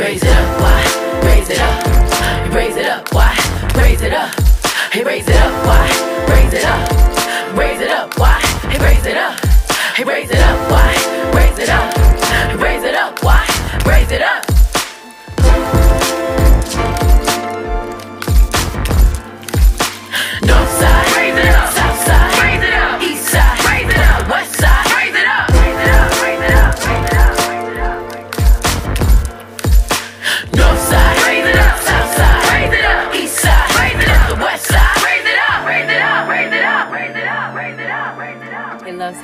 raise it up, why? Raise it up, raise it up, why? Raise it up, hey, raise it up, why? Raise it up, raise it up, why? Hey, raise it up, hey, raise it up, why? Raise it up,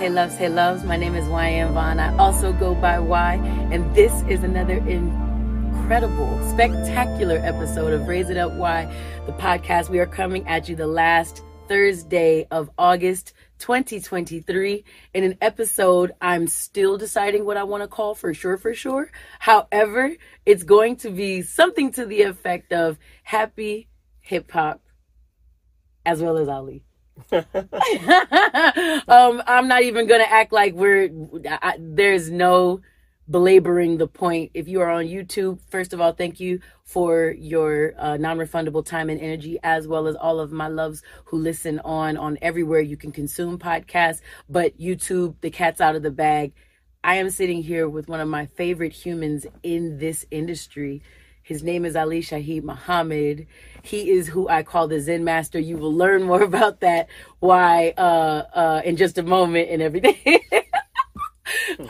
Hey loves, hey loves. My name is Wyann Vaughn. I also go by Wy, and this is another incredible, spectacular episode of Raise It Up Y, the podcast. We are coming at you the last Thursday of August 2023 in an episode I'm still deciding what I want to call for sure, for sure. However, it's going to be something to the effect of happy hip hop as well as Ali. um, I'm not even gonna act like we're. I, there's no belaboring the point. If you are on YouTube, first of all, thank you for your uh, non-refundable time and energy, as well as all of my loves who listen on on everywhere you can consume podcasts. But YouTube, the cat's out of the bag. I am sitting here with one of my favorite humans in this industry. His name is Ali Shaheed Muhammad. He is who I call the Zen Master. You will learn more about that why uh, uh, in just a moment and everything.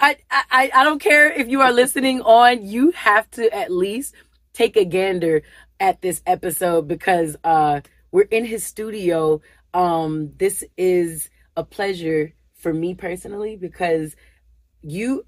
I, I I don't care if you are listening on. You have to at least take a gander at this episode because uh, we're in his studio. Um, this is a pleasure for me personally because you.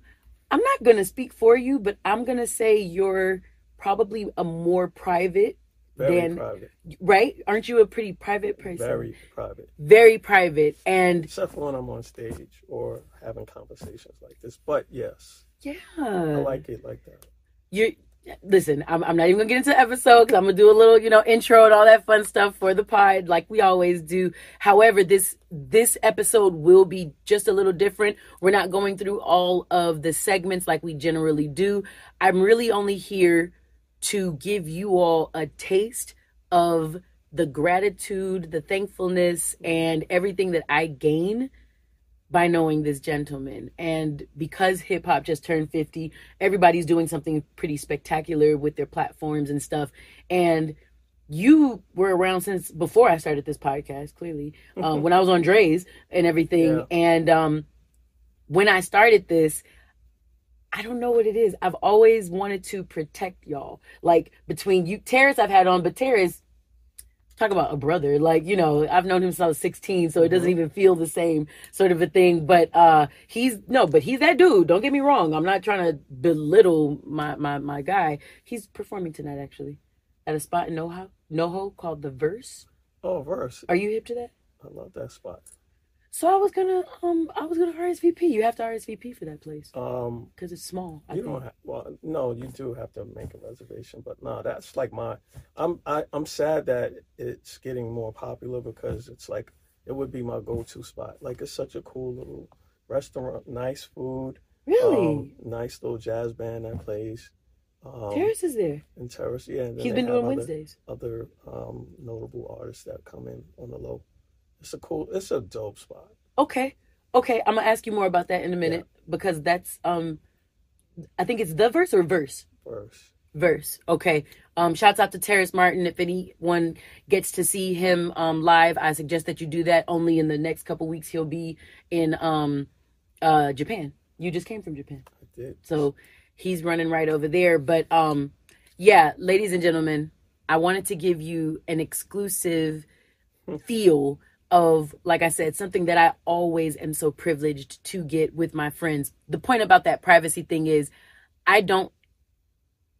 I'm not gonna speak for you, but I'm gonna say you're probably a more private Very than private. right. Aren't you a pretty private person? Very private. very private and Except for when I'm on stage or having conversations like this. But yes, yeah I like it like that. you listen I'm, I'm not even gonna get into the episode because i'm gonna do a little you know intro and all that fun stuff for the pod like we always do however this this episode will be just a little different we're not going through all of the segments like we generally do i'm really only here to give you all a taste of the gratitude the thankfulness and everything that i gain by knowing this gentleman. And because hip hop just turned 50, everybody's doing something pretty spectacular with their platforms and stuff. And you were around since before I started this podcast, clearly, um, when I was on Dre's and everything. Yeah. And um, when I started this, I don't know what it is. I've always wanted to protect y'all. Like between you, Terrace, I've had on, but Terrace, talk about a brother like you know i've known him since i was 16 so it doesn't even feel the same sort of a thing but uh he's no but he's that dude don't get me wrong i'm not trying to belittle my my my guy he's performing tonight actually at a spot in noho noho called the verse Oh, verse. are you hip to that I love that spot. So i was gonna um i was gonna rsvp you have to rsvp for that place Um, because it's small I you think. don't have. Well, no, you do have to make a reservation. But no, that's like my. I'm I, I'm sad that it's getting more popular because it's like it would be my go-to spot. Like it's such a cool little restaurant, nice food, really um, nice little jazz band that plays. Um, terrace is there and Terrace, yeah. and he's been doing other- wednesdays other um, notable artists that come in on the low. It's a cool, it's a dope spot. Okay. Okay. I'm gonna ask you more about that in a minute because that's um I think it's the verse or verse. Verse. Verse. Okay. Um shouts out to Terrace Martin. If anyone gets to see him um live, I suggest that you do that. Only in the next couple weeks he'll be in um uh Japan. You just came from Japan. I did. So he's running right over there. But um yeah, ladies and gentlemen, I wanted to give you an exclusive feel of like I said, something that I always am so privileged to get with my friends. The point about that privacy thing is I don't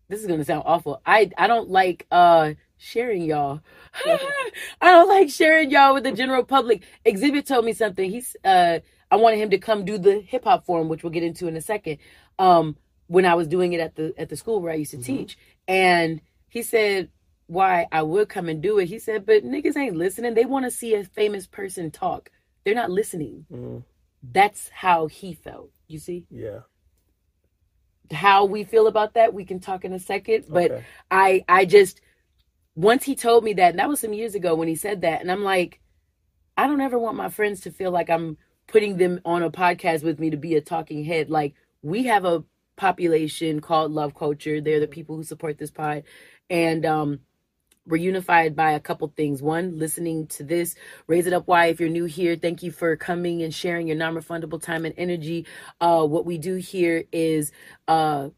this is gonna sound awful. I I don't like uh sharing y'all. I don't like sharing y'all with the general public. Xzibit told me something. He's uh I wanted him to come do the hip hop forum, which we'll get into in a second. Um when I was doing it at the at the school where I used to teach. And he said why I would come and do it. He said, but niggas ain't listening. They want to see a famous person talk. They're not listening. Mm, That's how he felt. You see? yeah. how we feel about that we can talk in a second but Okay. i i just once he told me that and that was some years ago when he said that and i'm like i don't ever want my friends to feel like i'm putting them on a podcast with me to be a talking head like we have a population called love culture they're the people who support this pod and um we're unified by a couple things. One, listening to this, raise it up. Why, if you're new here, thank you for coming and sharing your non-refundable time and energy. Uh, what we do here is uh,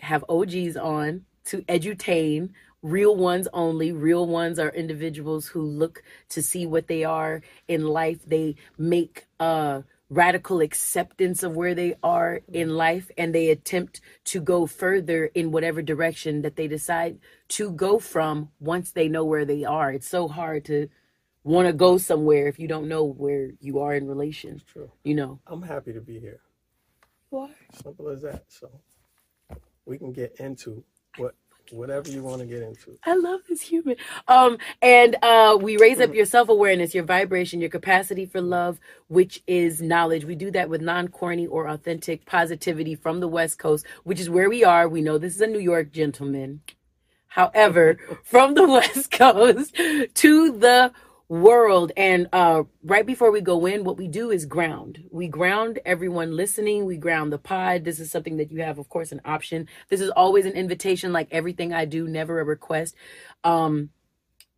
have OGs on to edutain. Real ones only. Real ones are individuals who look to see what they are in life. They make uh, radical acceptance of where they are in life and they attempt to go further in whatever direction that they decide to go from once they know where they are. It's so hard to want to go somewhere if you don't know where you are in relation, True. you know. I'm happy to be here. Why? Simple as that. So we can get into what whatever you want to get into. I love this human. Um, and uh, we raise up your self awareness, your vibration, your capacity for love, which is knowledge. We do that with non corny or authentic positivity from the West Coast, which is where we are. We know this is a New York gentleman. However, from the West Coast to the world. And uh, right before we go in, what we do is ground. We ground everyone listening. We ground the pod. This is something that you have, of course, an option. This is always an invitation, like everything I do, never a request. Um,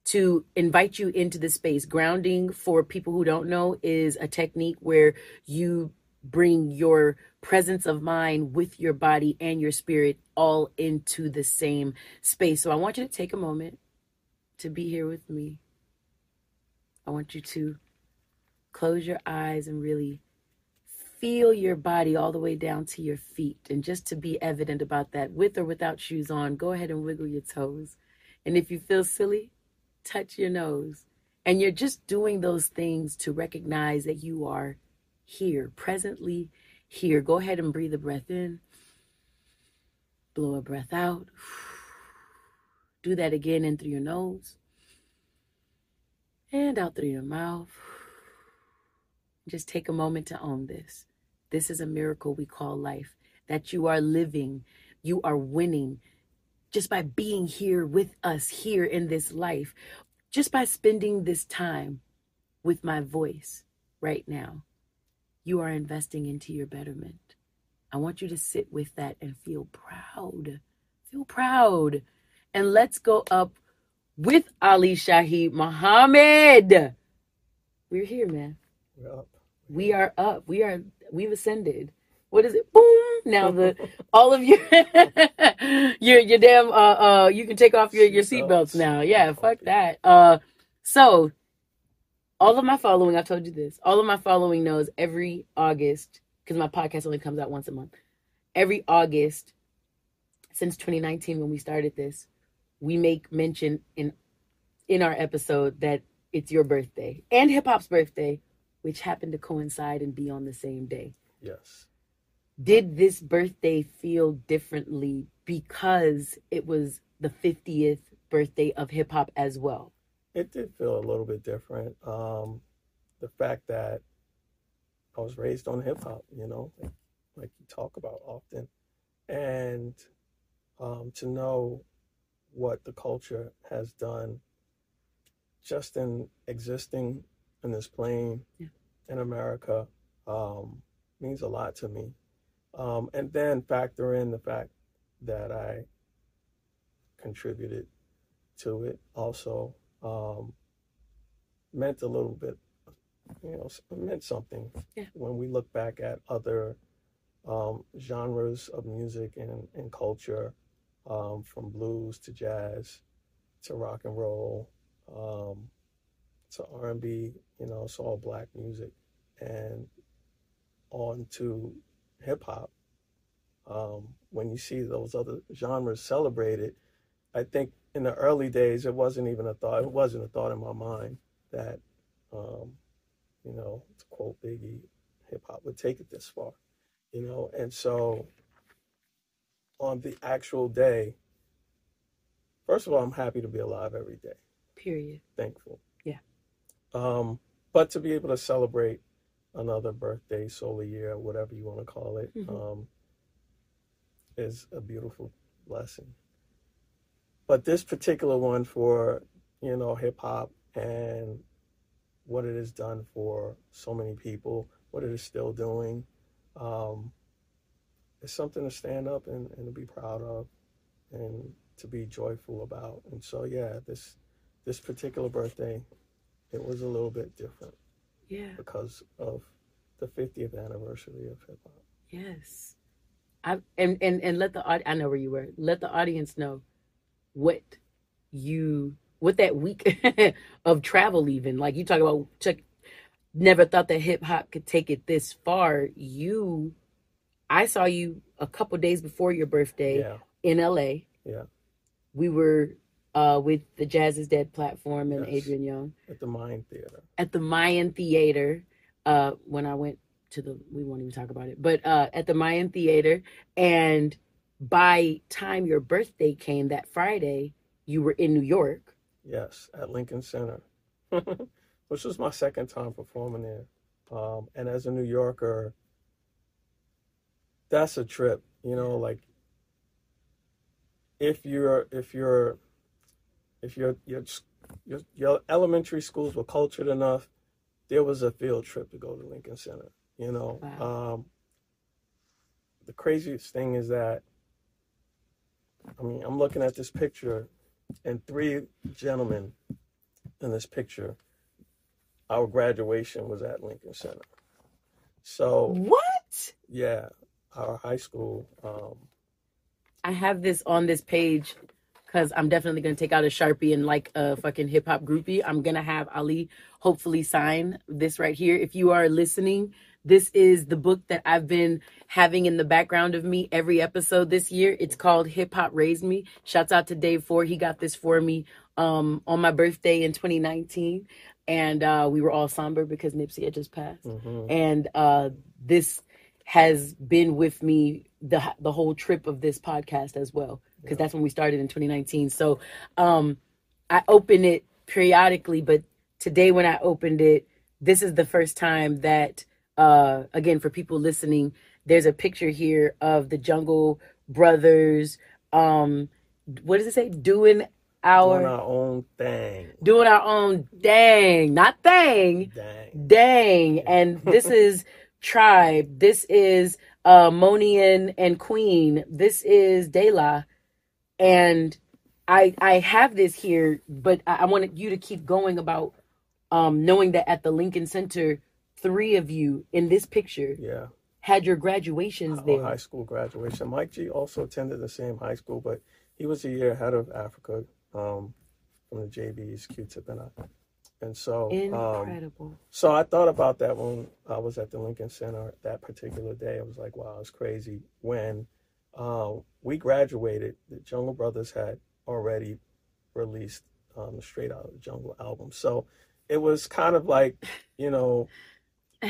to invite you into the space. Grounding, for people who don't know, is a technique where you bring your presence of mind with your body and your spirit all into the same space. So I want you to take a moment to be here with me. I want you to close your eyes and really feel your body all the way down to your feet. And just to be evident about that, with or without shoes on, go ahead and wiggle your toes. And if you feel silly, touch your nose. And you're just doing those things to recognize that you are here, presently here. Go ahead and breathe a breath in, blow a breath out. Do that again in through your nose and out through your mouth. Just take a moment to own this. This is a miracle we call life that you are living, you are winning just by being here with us here in this life, just by spending this time with my voice right now. You are investing into your betterment. I want you to sit with that and feel proud. Feel proud. And let's go up with Ali Shaheed Muhammad. We're here, man. We're up. We are up. We are we've ascended. What is it? Boom. Now the all of your your your damn uh uh you can take off your your seatbelts Seatbelts. now. Yeah, fuck that. Uh so all of my following, I told you this. All of my following knows every August because my podcast only comes out once a month. Every August since 2019 when we started this, we make mention in in our episode that it's your birthday and hip hop's birthday, which happened to coincide and be on the same day. Yes. Did this birthday feel differently because it was the 50th birthday of hip hop as well? It did feel a little bit different. Um, the fact that I was raised on hip hop, you know, like, like you talk about often, and um, to know what the culture has done just in existing in this plane Yeah. in America um, means a lot to me. Um, and then factor in the fact that I contributed to it also um, meant a little bit, you know, meant something Yeah. when we look back at other um, genres of music and, and culture, um, from blues to jazz to rock and roll um, to R&B, you know, it's all black music, and on to hip hop. Um, when you see those other genres celebrated, I think in the early days it wasn't even a thought. It wasn't a thought in my mind that, um, you know, to quote Biggie, hip hop would take it this far, you know. And so, on the actual day, first of all, I'm happy to be alive every day. Period. Thankful. Yeah. Um, but to be able to celebrate another birthday, solar year, whatever you want to call it, Mhm. um, is a beautiful blessing. But this particular one for you know hip hop and what it has done for so many people, what it is still doing, um, is something to stand up and, and to be proud of, and to be joyful about. And so yeah, this this particular birthday, it was a little bit different Yeah. because of the 50th anniversary of hip hop. Yes. I and and and let the I know where you were. Let the audience know what you what that week of travel even like you talk about Chuck never thought that hip hop could take it this far. You I saw you a couple days before your birthday Yeah, in LA. Yeah. We were uh with the Jazz is Dead platform and Yes. Adrian Younge at the Mayan Theater. at the Mayan Theater uh, when I went to the we won't even talk about it, but uh, at the Mayan Theater, and by time your birthday came that Friday, you were in New York. Yes, at Lincoln Center, which was my second time performing there. Um, and as a New Yorker, that's a trip. You know, like if you're if you're if your your your your elementary schools were cultured enough, there was a field trip to go to Lincoln Center. You know, Wow. um, the craziest thing is that I mean I'm looking at this picture and three gentlemen in this picture, our graduation was at Lincoln Center. So What? yeah, our high school. Um, I have this on this page because I'm definitely gonna take out a sharpie and like a fucking hip hop groupie. I'm gonna have Ali hopefully sign this right here. If you are listening, this is the book that I've been having in the background of me every episode this year. It's called Hip Hop Raised Me. Shouts out to Dave Four. He got this for me um, on my birthday in 2019, and uh, we were all somber because Nipsey had just passed mhm. and uh, this has been with me the the whole trip of this podcast as well because Yeah. that's when we started in 2019 so um i open it periodically but today when i opened it this is the first time that uh again for people listening there's a picture here of the jungle brothers um what does it say doing our Doing our own thing. doing our own dang not thing Dang. Dang. And this is Tribe. This is uh Monian and Queen. This is De La. And I I have this here, but I, I wanted you to keep going about um knowing that at the Lincoln Center, three of you in this picture Yeah. had your graduations Our there. high school graduation. Mike G also attended the same high school, but he was a year ahead of Afrika um, from the JBs, Q-Tip and I. And so, um, so I thought about that when I was at the Lincoln Center that particular day. I was like, wow, it's crazy. When uh, we graduated, the Jungle Brothers had already released um, the Straight Out of the Jungle album. So it was kind of like, you know,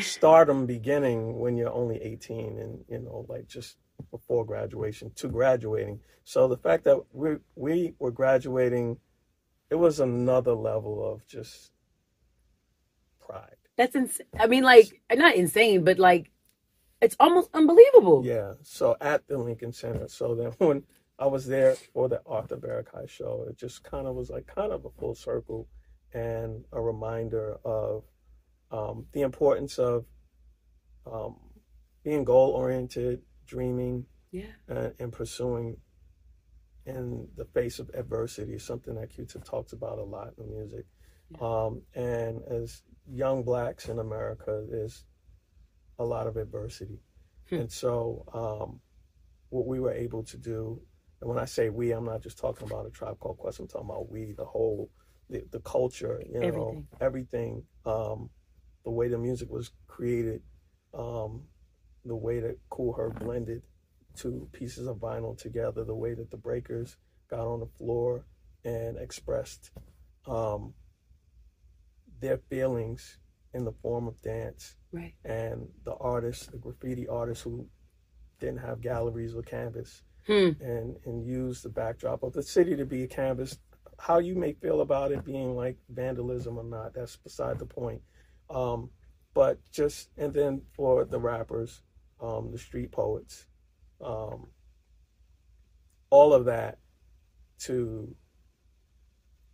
stardom beginning when you're only 18 and, you know, like just before graduation to graduating. So the fact that we, we were graduating, it was another level of just pride. That's insane. I mean, like not insane, but like it's almost unbelievable. Yeah. So at the Lincoln Center. So then when I was there for the Arthur Verocai show, it just kind of was like kind of a full circle and a reminder of um, the importance of um, being goal oriented, dreaming, Yeah. and, and pursuing in the face of adversity, something that Q-Tip talks about a lot in the music. Yeah. Um, and as young blacks in America, there's a lot of adversity. Hmm. And so um, what we were able to do, and when I say we, I'm not just talking about a tribe called Quest, I'm talking about we, the whole, the, the culture, you know, Everything. everything, um, the way the music was created, um, the way that Kool Herc blended two pieces of vinyl together, the way that the breakers got on the floor and expressed um, their feelings in the form of dance, Right. and the artists, the graffiti artists who didn't have galleries or canvas, Hmm. and and use the backdrop of the city to be a canvas. How you may feel about it being like vandalism or not, that's beside the point. Um, but just and then for the rappers, um, the street poets, um, all of that to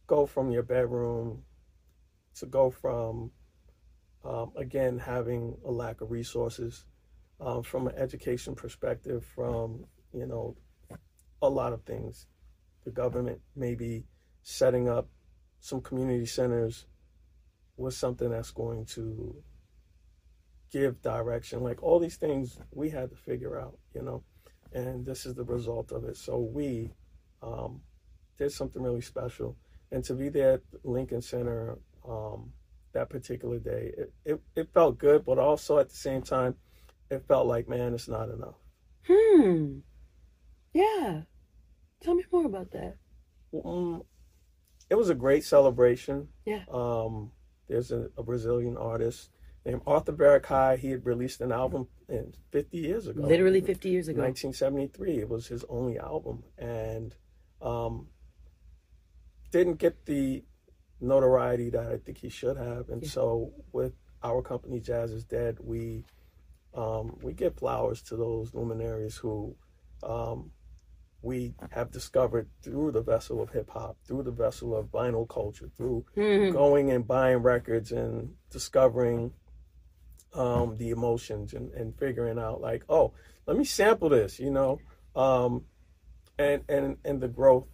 go from your bedroom to go from um, again having a lack of resources um, from an education perspective from you know a lot of things. The government maybe setting up some community centers was something that's going to give direction. Like all these things we had to figure out you know and this is the result of it. So we um, did something really special. And to be there at lincoln center um, that particular day it, it, it felt good but also at the same time it felt like man it's not enough Hmm. Yeah. Tell me more about that. um, it was a great celebration Yeah. um, there's a, a brazilian artist named arthur Verocai. he had released an album in 50 years ago Literally 50 years ago. 1973. It was his only album, and um, didn't get the notoriety that I think he should have. And Yeah. so, with our company, Jazz is Dead, we um, we give flowers to those luminaries who um, we have discovered through the vessel of hip hop, through the vessel of vinyl culture, through Mhm. going and buying records and discovering um, the emotions and, and figuring out like, oh, let me sample this, you know, um, and and and the growth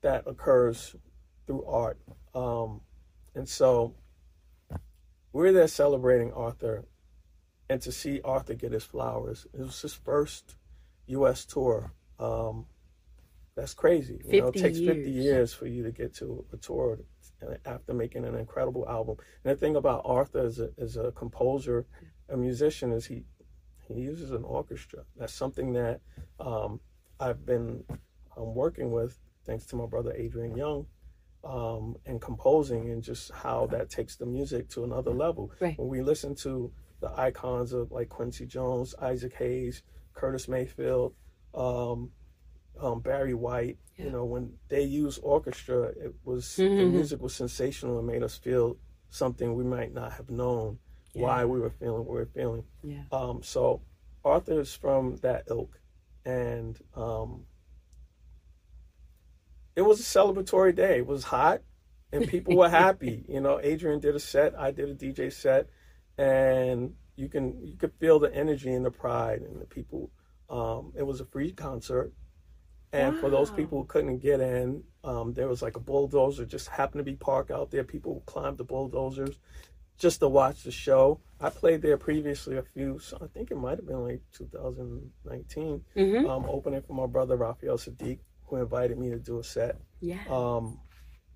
that occurs through art. Um, and so we're there celebrating Arthur, and to see Arthur get his flowers. It was his first U.S. tour. Um, that's crazy. You know, it 50 takes 50 years. years for you to get to a tour after making an incredible album. And the thing about Arthur as a, as a composer, a musician, is he he uses an orchestra. That's something that um, I've been um, working with, thanks to my brother Adrian Younge, um, and composing, and just how that takes the music to another level. Right. When we listen to the icons of like Quincy Jones, Isaac Hayes, Curtis Mayfield, um, um, Barry White, Yeah. you know, when they use orchestra, it was the Mhm. music was sensational and made us feel something we might not have known why we were feeling what we were feeling. Yeah. Um, so Arthur's from that ilk, and um, it was a celebratory day. It was hot, and people were happy. You know, Adrian did a set, I did a DJ set, and you can you could feel the energy and the pride and the people. Um, it was a free concert, and for those people who couldn't get in, um, there was like a bulldozer just happened to be parked out there. People climbed the bulldozers just to watch the show. I played there previously a few, so I think it might have been like 2019, Mm-hmm. um, opening for my brother Raphael Saadiq, who invited me to do a set. Yeah. Um,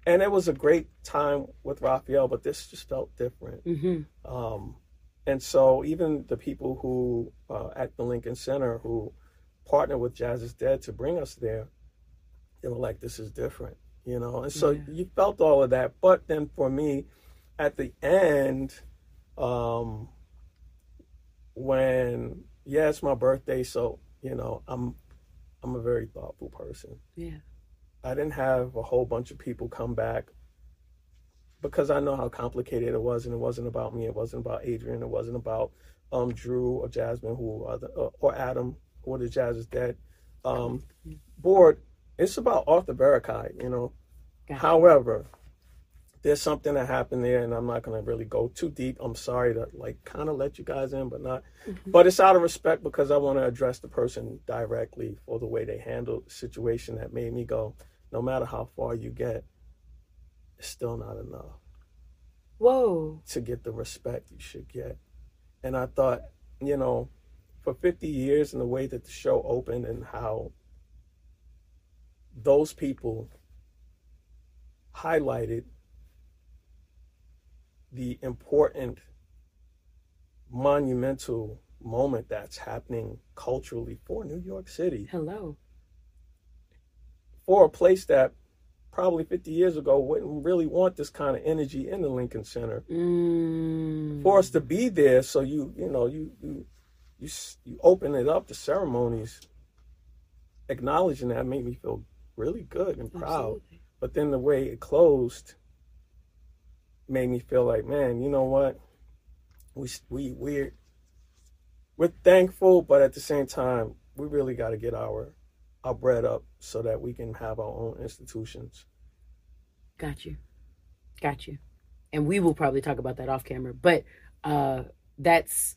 and it was a great time with Raphael, but this just felt different. Mm-hmm. Um, and so even the people who uh, at the Lincoln Center who partnered with Jazz is Dead to bring us there, they were like, "This is different," you know. And so Yeah. you felt all of that. But then for me, at the end, um, when yeah, it's my birthday, so you know, I'm I'm a very thoughtful person. Yeah. I didn't have a whole bunch of people come back because I know how complicated it was, and it wasn't about me. It wasn't about Adrian. It wasn't about um, Drew or Jasmine, who are the, uh, or Adam, are the Jazz is Dead um, board. It's about Arthur Verocai, you know. Got it. There's something that happened there, and I'm not going to really go too deep. I'm sorry to like kind of let you guys in, but not. Mm-hmm. But it's out of respect because I want to address the person directly for the way they handled the situation that made me go. No matter how far you get, it's still not enough Whoa. to get the respect you should get. And I thought, you know, for 50 years and the way that the show opened and how those people highlighted the important monumental moment that's happening culturally for New York City Hello. for a place that probably 50 years ago wouldn't really want this kind of energy in the Lincoln Center Mm. for us to be there so you you know you you you, you open it up to ceremonies acknowledging that made me feel really good and proud Absolutely. but then the way it closed made me feel like man you know what We we we're we're thankful but at the same time we really got to get our our bread up so that we can have our own institutions. Got you. Got you. And we will probably talk about that off camera. But uh that's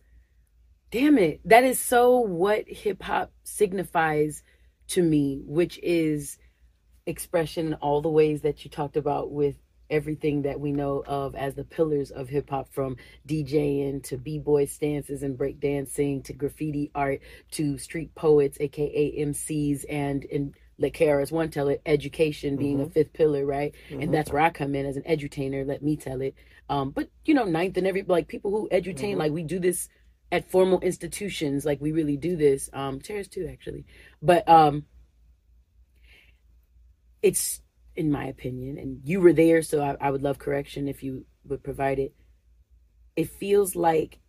damn it. That is so what hip hop signifies to me, which is expression in all the ways that you talked about with everything that we know of as the pillars of hip hop from DJing to b-boy stances and breakdancing to graffiti art to street poets aka MCs and in let KRS One tell it, education being a fifth pillar, right? And that's where I come in as an edutainer, let me tell it. Um, but you know, ninth and every like people who edutain, like we do this at formal institutions, like we really do this. Um, Terrace too, actually. But um it's in my opinion, and you were there, so I, I would love correction if you would provide it. It feels like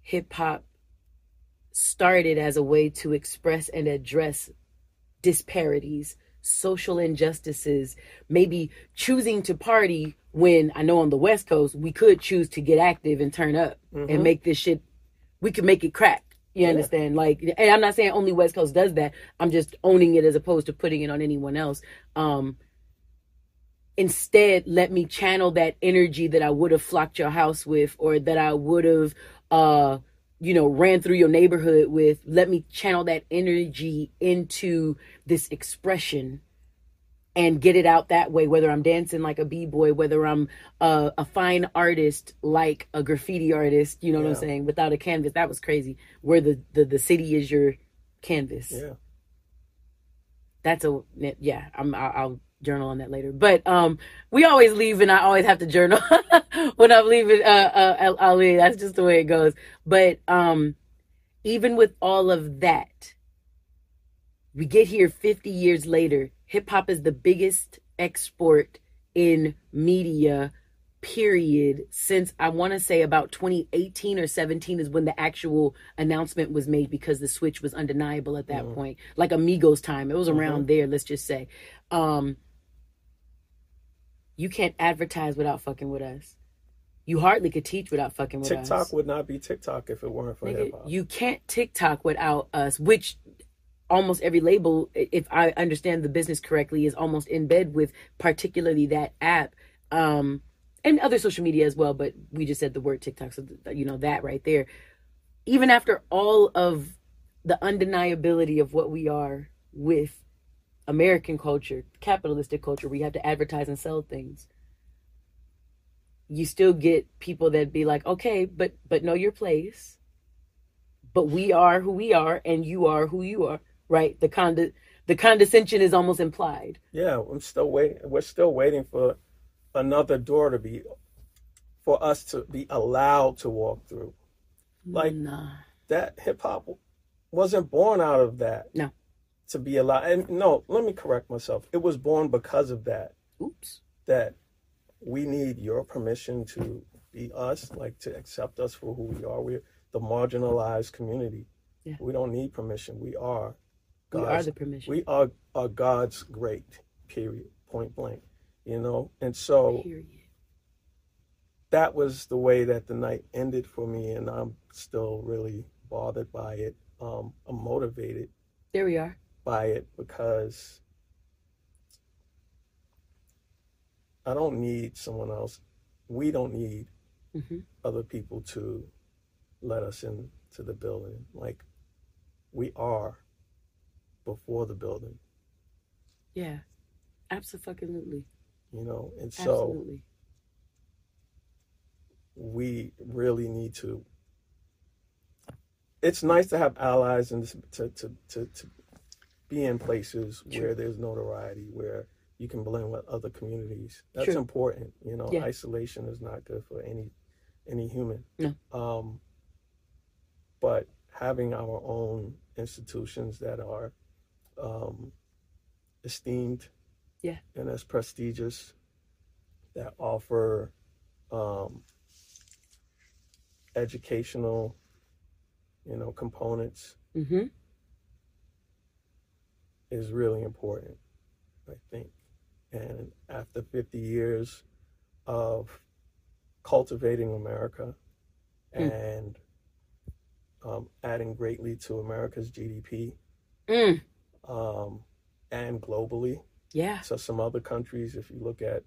hip hop started as a way to express and address disparities, social injustices, maybe choosing to party when I know on the West Coast we could choose to get active and turn up and make this shit we could make it crack. You understand? Like and I'm not saying only West Coast does that. I'm just owning it as opposed to putting it on anyone else. Um instead let me channel that energy that I would have flocked your house with or that I would have uh you know ran through your neighborhood with. Let me channel that energy into this expression and get it out that way whether i'm dancing like a b-boy whether i'm a, a fine artist like a graffiti artist you know what i'm saying without a canvas. That was crazy. Where the the, the city is your canvas. Yeah. that's a yeah i'm I'll, I'll journal on that later but um we always leave and i always have to journal when i'm leaving uh uh leave. that's just the way it goes but um even with all of that we get here 50 years later hip hop is the biggest export in media period since I want to say about 2018 or 17 is when the actual announcement was made because the switch was undeniable at that point. Like Amigos time. It was around there, let's just say. Um you can't advertise without fucking with us. You hardly could teach without fucking with us. TikTok would not be TikTok if it weren't for hip hop. you can't TikTok without us, which almost every label, if I understand the business correctly, is almost in bed with particularly that app. Um and other social media as well, but we just said the word TikTok, so you know that right there. Even after all of the undeniability of what we are with American culture, capitalistic culture, we have to advertise and sell things. You still get people that be like, okay, but but know your place. But we are who we are, and you are who you are, right? The conde- the condescension is almost implied. Yeah, I'm still waiting. We're still waiting for another door to be for us to be allowed to walk through. Like Nah. that hip hop wasn't born out of that. No. To be allowed and no, let me correct myself. It was born because of that. Oops. That we need your permission to be us, like to accept us for who we are. We're the marginalized community. Yeah. We don't need permission. We are We are God's the permission. we are are God's great, period, point blank. You know? And so Period. that was the way that the night ended for me and I'm still really bothered by it. Um, I'm motivated There we are. By it because I don't need someone else. We don't need hmm other people to let us into the building. Like we are before the building, Yeah. Absolutely. you know. And so Absolutely. we really need to it's nice to have allies and to to to, to be in places True. where there's notoriety where you can blend with other communities that's True. important you know Yeah. isolation is not good for any any human No. um but having our own institutions that are um esteemed Yeah. and as prestigious that offer um, educational, you know, components hmm is really important, I think. And after 50 years of cultivating America Mm. and um, adding greatly to America's GDP, Mm. um, and globally. Yeah. So some other countries, if you look at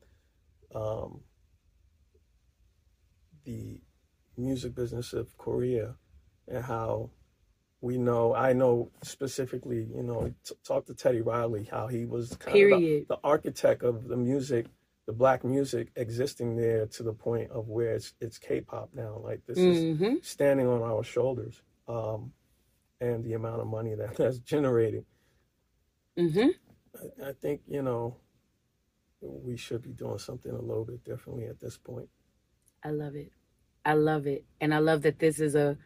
um, the music business of Korea and how we know, I know specifically, you know, t- talk to Teddy Riley, how he was kind of the, Period. the architect of the music, the black music existing there to the point of where it's it's K-pop now. Like this is hmm standing on our shoulders, um, and the amount of money that that's generating. hmm I, I think you know we should be doing something a little bit differently at this point. I love it. I love it. And I love that this is a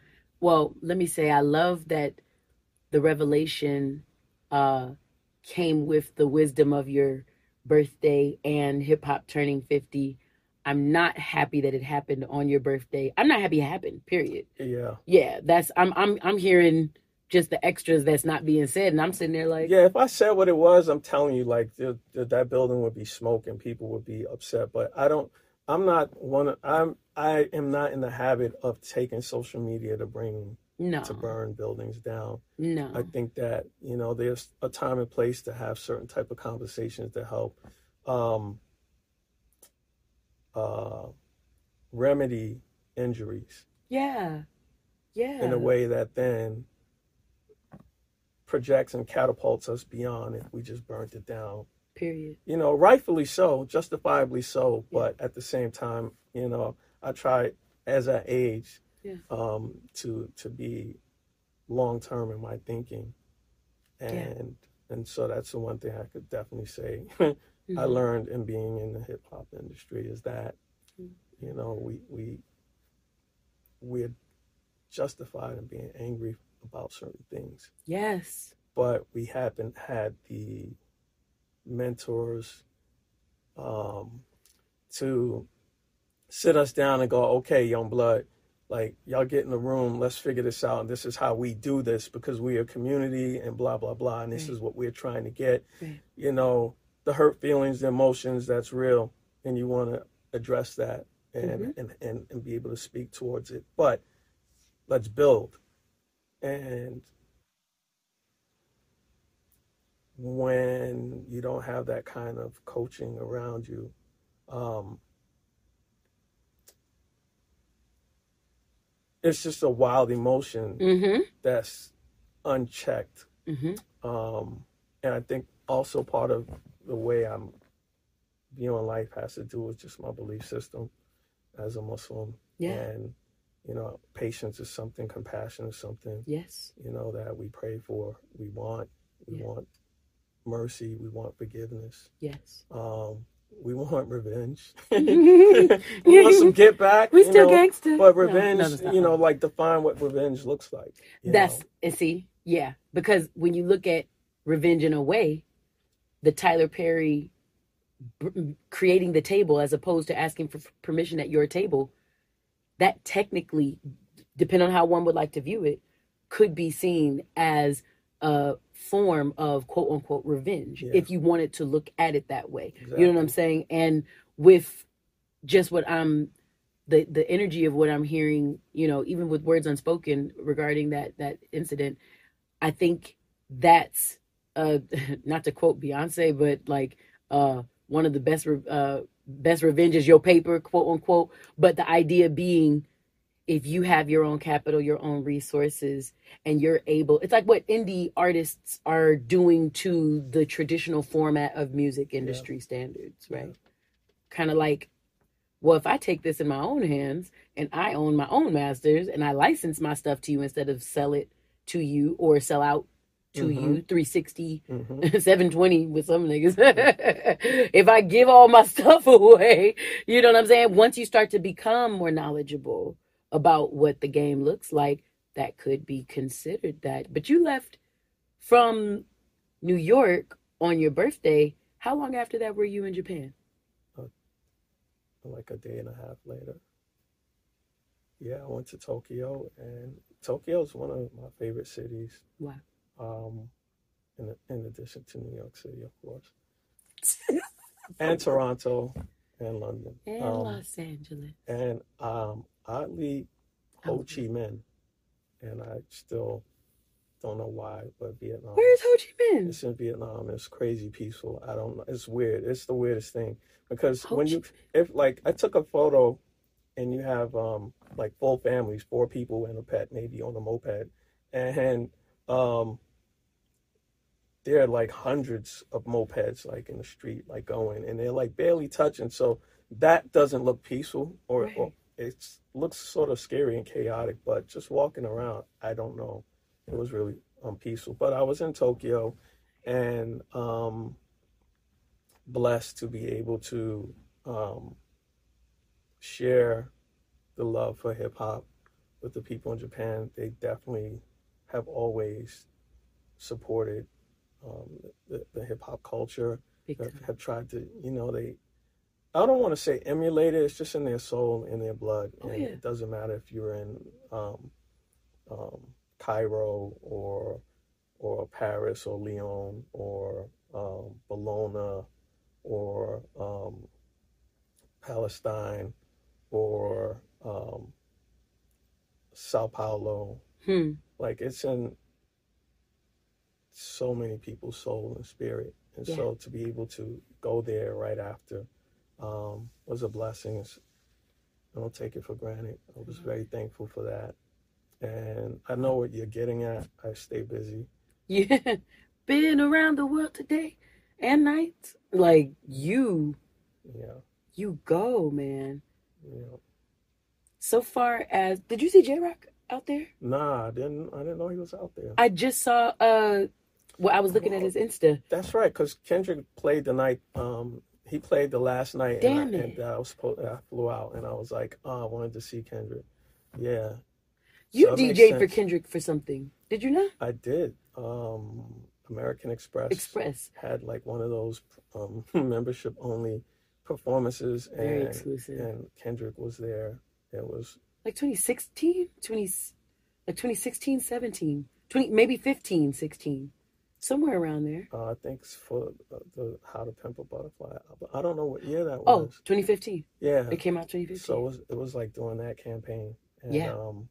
well, let me say I love that the revelation uh came with the wisdom of your birthday and hip hop turning 50. I'm not happy that it happened on your birthday. I'm not happy it happened, period. Yeah, Yeah, that's I'm I'm I'm hearing just the extras that's not being said and I'm sitting there like yeah. If I said what it was, I'm telling you, like the, the, that building would be smoke and people would be upset. But I don't. I'm not one. of- I'm. I am not in the habit of taking social media to bring no. to burn buildings down. No. I think that you know there's a time and place to have certain type of conversations to help um, uh, remedy injuries yeah. Yeah. in a way that then projects and catapults us beyond if we just burnt it down. Period. You know, rightfully so, justifiably so, but at the same time, you know, I try as I age Yeah. um, to to be long term in my thinking, and and so that's the one thing I could definitely say I Mhm. learned in being in the hip hop industry is that Mm. you know we we we're justified in being angry about certain things, Yes. but we haven't had the mentors um, to sit us down and go, okay, young blood, like y'all get in the room, let's figure this out, and this is how we do this because we are community and blah blah blah, and this Right. is what we're trying to get. Right. You know, the hurt feelings, the emotions, that's real, and you want to address that and, Mhm. and and and be able to speak towards it. But let's build, and when you don't have that kind of coaching around you, um, it's just a wild emotion Mm-hmm. that's unchecked. Mm-hmm. Um, and I think also part of the way I'm viewing life has to do with just my belief system as a Muslim. Yeah. And, you know, patience is something, compassion is something, Yes. you know, that we pray for, we want. We Yeah. want mercy, we want forgiveness. Yes. Um, we want revenge. we we want some get back. We still know, gangster. But revenge, no, that's not you know, right. like define what revenge looks like. That's know? and see, yeah, because when you look at Revenge in a Way, the Tyler Perry b- mm, creating the table as opposed to asking for permission at your table, that technically, depending on how one would like to view it, could be seen as a form of quote unquote revenge Yeah. if you wanted to look at it that way. You know what I'm saying? And with just what I'm the the energy of what I'm hearing, you know, even with words unspoken regarding that that incident, I think that's uh not to quote Beyonce, but like uh one of the best re- uh best revenge is your paper, quote unquote. But the idea being if you have your own capital, your own resources, and you're able, it's like what indie artists are doing to the traditional format of music industry standards, right? Kind of like, well, if I take this in my own hands and I own my own masters and I license my stuff to you instead of sell it to you or sell out to Mhm. you 360 Mhm. 720 with some niggas. if I give all my stuff away, you know what I'm saying? Once you start to become more knowledgeable about what the game looks like, that could be considered that. But you left from New York on your birthday. How long after that were you in Japan? like a day and a half later. Yeah, I went to Tokyo, and Tokyo is one of my favorite cities. Wow. Um, in in addition to New York City, of course, and Toronto, and London, And um, Los Angeles. and um, oddly, Ho. Chi Minh, and I still don't know why, but Vietnam. Where's Ho Chi Minh? It's in Vietnam. It's crazy peaceful. I don't know. It's weird. It's the weirdest thing because Ho when Chi you, if like, I took a photo, and you have um like full families, four people and a pet, maybe on a moped, and um, there are like hundreds of mopeds like in the street, like going, and they're like barely touching. So that doesn't look peaceful, or, Right. or it looks sort of scary and chaotic. But just walking around, I don't know. It was really um, peaceful. But I was in Tokyo, and um, blessed to be able to um, share the love for hip hop with the people in Japan. They definitely have always supported um, the, the hip hop culture. Have, have tried to, you know, they. I don't want to say emulate it. It's just in their soul, in their blood, Oh, and yeah. it doesn't matter if you're in um, um, Cairo or or Paris or Lyon or um, Bologna or um, Palestine or um, Sao Paulo. Hmm. Like it's in so many people's soul and spirit. And Yeah. so to be able to go there right after um, was a blessing. I don't take it for granted. I was very thankful for that. And I know what you're getting at. I stay busy. Yeah. Been around the world today and night. Like you, Yeah. you go, man. Yeah. So far as did you see Jay Rock out there? Nah, I didn't. I didn't know he was out there. I just saw uh well I was looking at his Insta. That's right, because Kendrick played the night. Um, he played the last night, Damn and, I, it. and I was supposed. I flew out, and I was like, oh, I wanted to see Kendrick. Yeah, You So DJ'd for. Kendrick for something. Did you not? I did. Um, American Express, Express. had like one of those um, membership only performances, Very and exclusive. and Kendrick was there. It was Like 2016, 20 like 2016, 17, 20 maybe 15, 16. Somewhere around there. uh, I think it's for uh, the How to Pimp a Butterfly. album. I don't know what year that was. Oh, was. 2015. yeah, It came out 2015. So it was it was like during that campaign. And, Yeah. Um,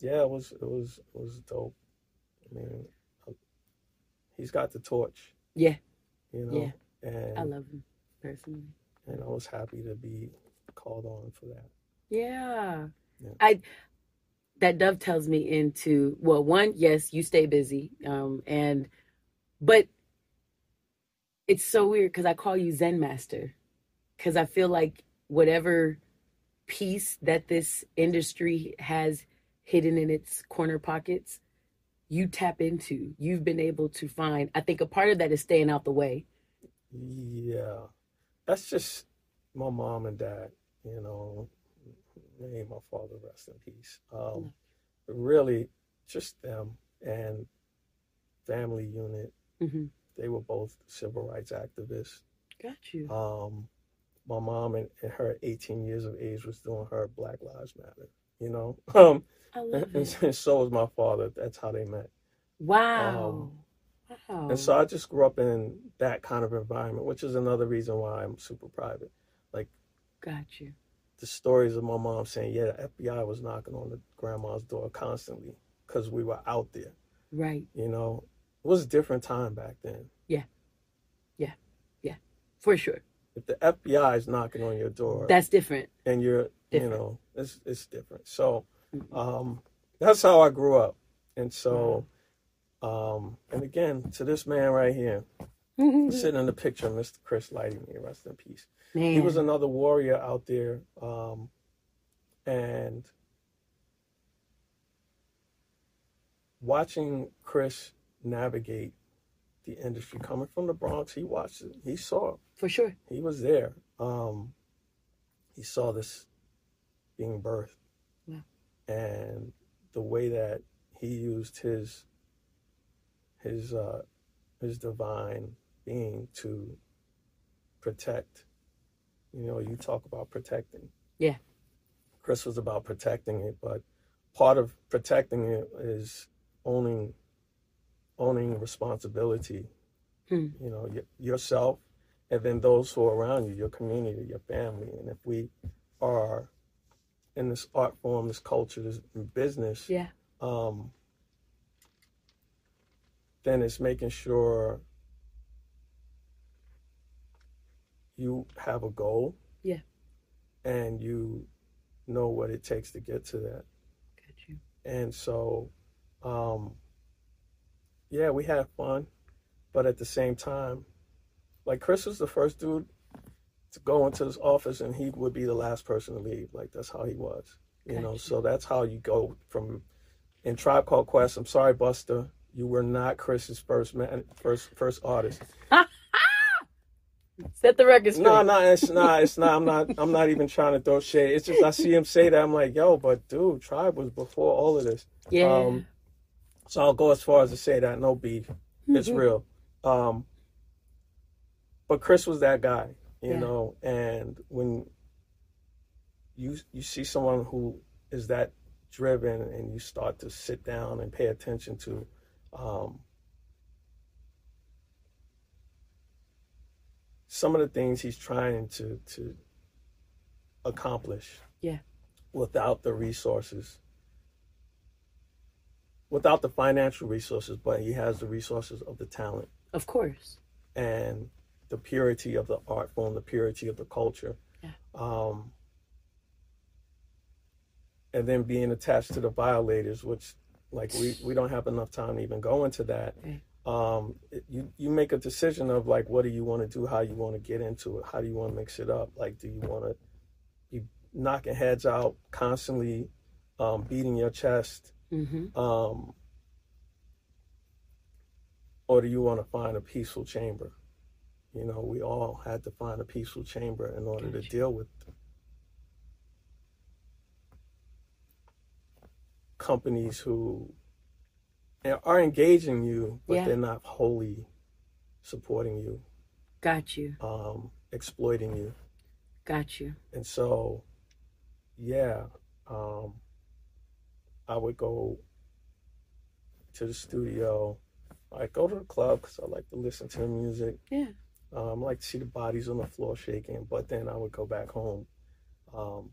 yeah, it was it was it was dope. I mean, uh, he's got the torch. Yeah. You know. Yeah. And I love him personally. and I was happy to be called on for that. Yeah. Yeah. I that dovetails me into well, one, yes, you stay busy. Um and but it's so weird because I call you Zen Master. Cause I feel like whatever piece that this industry has hidden in its corner pockets, you tap into. You've been able to find. I think a part of that is staying out the way. Yeah, that's just my mom and dad. You know, may my father rest in peace. Um, really, just them and family unit. hmm They were both civil rights activists. Got you. um, my mom and, in her 18 years of age was doing her Black Lives Matter, you know. Um, and, and so was my father. That's how they met. Wow. wow. And so I just grew up in that kind of environment, which is another reason why I'm super private. Like, got you. The stories of my mom saying, yeah, the FBI was knocking on the grandma's door constantly because we were out there, Right. you know. It was a different time back then. Yeah. Yeah. Yeah. For sure. If the FBI is knocking on your door, That's different. and you're Different. you know it's it's different so um that's how i grew up and so um and again to this man right here sitting in the picture mr chris Lighty me rest in peace Man. he was another warrior out there um and watching chris navigate the industry coming from the bronx he watched it he saw it for sure. he was there. Um, he saw this being birthed, Yeah. and the way that he used his his uh, his divine being to protect. You know, you talk about protecting. Yeah. Chris was about protecting it, but part of protecting it is owning owning responsibility. Hmm. You know, y- yourself and then those who are around you, your community, your family. And if we are in this art form, this culture, this business, Yeah. um, then it's making sure you have a goal. Yeah. And you know what it takes to get to that. Got you. And so, um, yeah, we had fun, but at the same time, like Chris was the first dude to go into his office, and he would be the last person to leave. Like that's how he was, you know. Gotcha. So that's how you go from in Tribe Called Quest. I'm sorry, Buster, you were not Chris's first man, first first artist. Set the record straight. No, no, it's not. It's not. I'm not. I'm not even trying to throw shade. It's just I see him say that. I'm like, yo, but dude, Tribe was before all of this. yeah. Um, so I'll go as far as to say that no beef. It's Mhm. real. Um, but Chris was that guy, you Yeah. know. And when you you see someone who is that driven, and you start to sit down and pay attention to, um, some of the things he's trying to to accomplish. Yeah. Without the resources without the financial resources, but he has the resources of the talent of course. and the purity of the art form, the purity of the culture. Yeah. Um, and then being attached to the violators, which like we, we don't have enough time to even go into that. Right. Um, you, you make a decision of like, what do you want to do? How you want to get into it? How do you want to mix it up? Like, do you want to be knocking heads out constantly, um, beating your chest? Mm-hmm. um, or do you want to find a peaceful chamber? You know, we all had to find a peaceful chamber in order to deal with companies who are engaging you, but Yeah. they're not wholly supporting you, Got you. um, exploiting you. Got you. And so, yeah, um, I would go to the studio. I go to the club because I like to listen to the music. Yeah. Um, I like to see the bodies on the floor shaking. But then I would go back home um,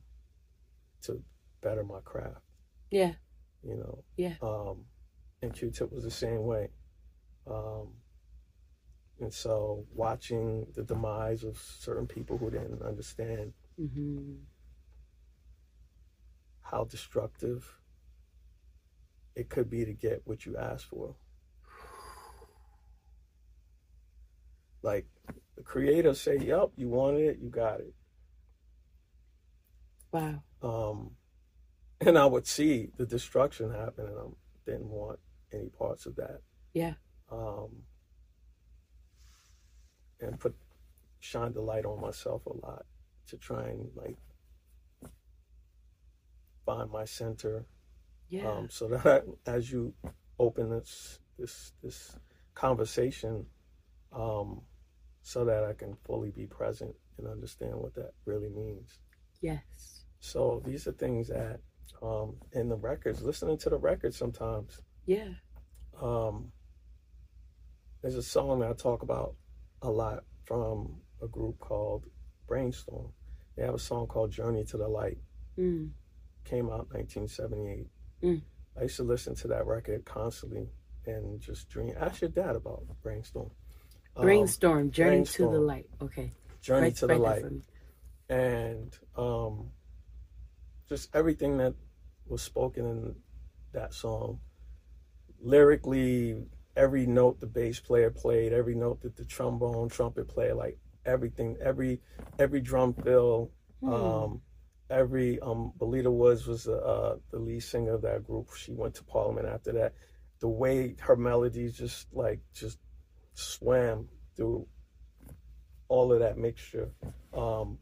to better my craft. Yeah. You know. Yeah. Um, and Q-Tip was the same way. Um, and so, watching the demise of certain people who didn't understand Mm-hmm. how destructive it could be to get what you asked for. Like the creators say, "Yep, you wanted it, you got it." Wow. Um, and I would see the destruction happen, and I didn't want any parts of that. Yeah. Um, and put shine the light on myself a lot to try and like find my center Yeah. um, so that as you open this this this conversation um, so that I can fully be present and understand what that really means. yes. So these are things that um, in the records, listening to the records sometimes. Yeah. Um, there's a song that I talk about a lot from a group called Brainstorm. They have a song called Journey to the Light. Mm. Came out 1978. Mm. I used to listen to that record constantly and just dream. Ask your dad about Brainstorm. Um, Brainstorm. Journey to the light. Okay. Journey Write- to the that Light. and um, just everything that was spoken in that song. Lyrically, every note the bass player played, every note that the trombone, trumpet player, like everything, every every drum fill, Hmm. um, every um, Belita Woods was uh, the lead singer of that group. She went to Parliament after that. The way her melodies just like just swam through all of that mixture. Um,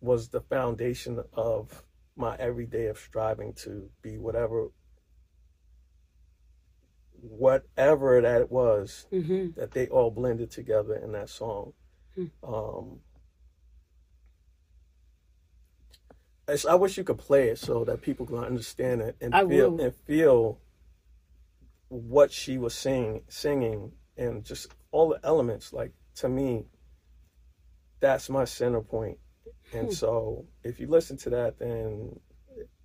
was the foundation of my everyday of striving to be whatever whatever that it was Mm-hmm. that they all blended together in that song Hmm. um I wish you could play it so that people can understand it and I feel will. and feel what she was singing singing and just all the elements like to me that's my center point and Hmm. so if you listen to that then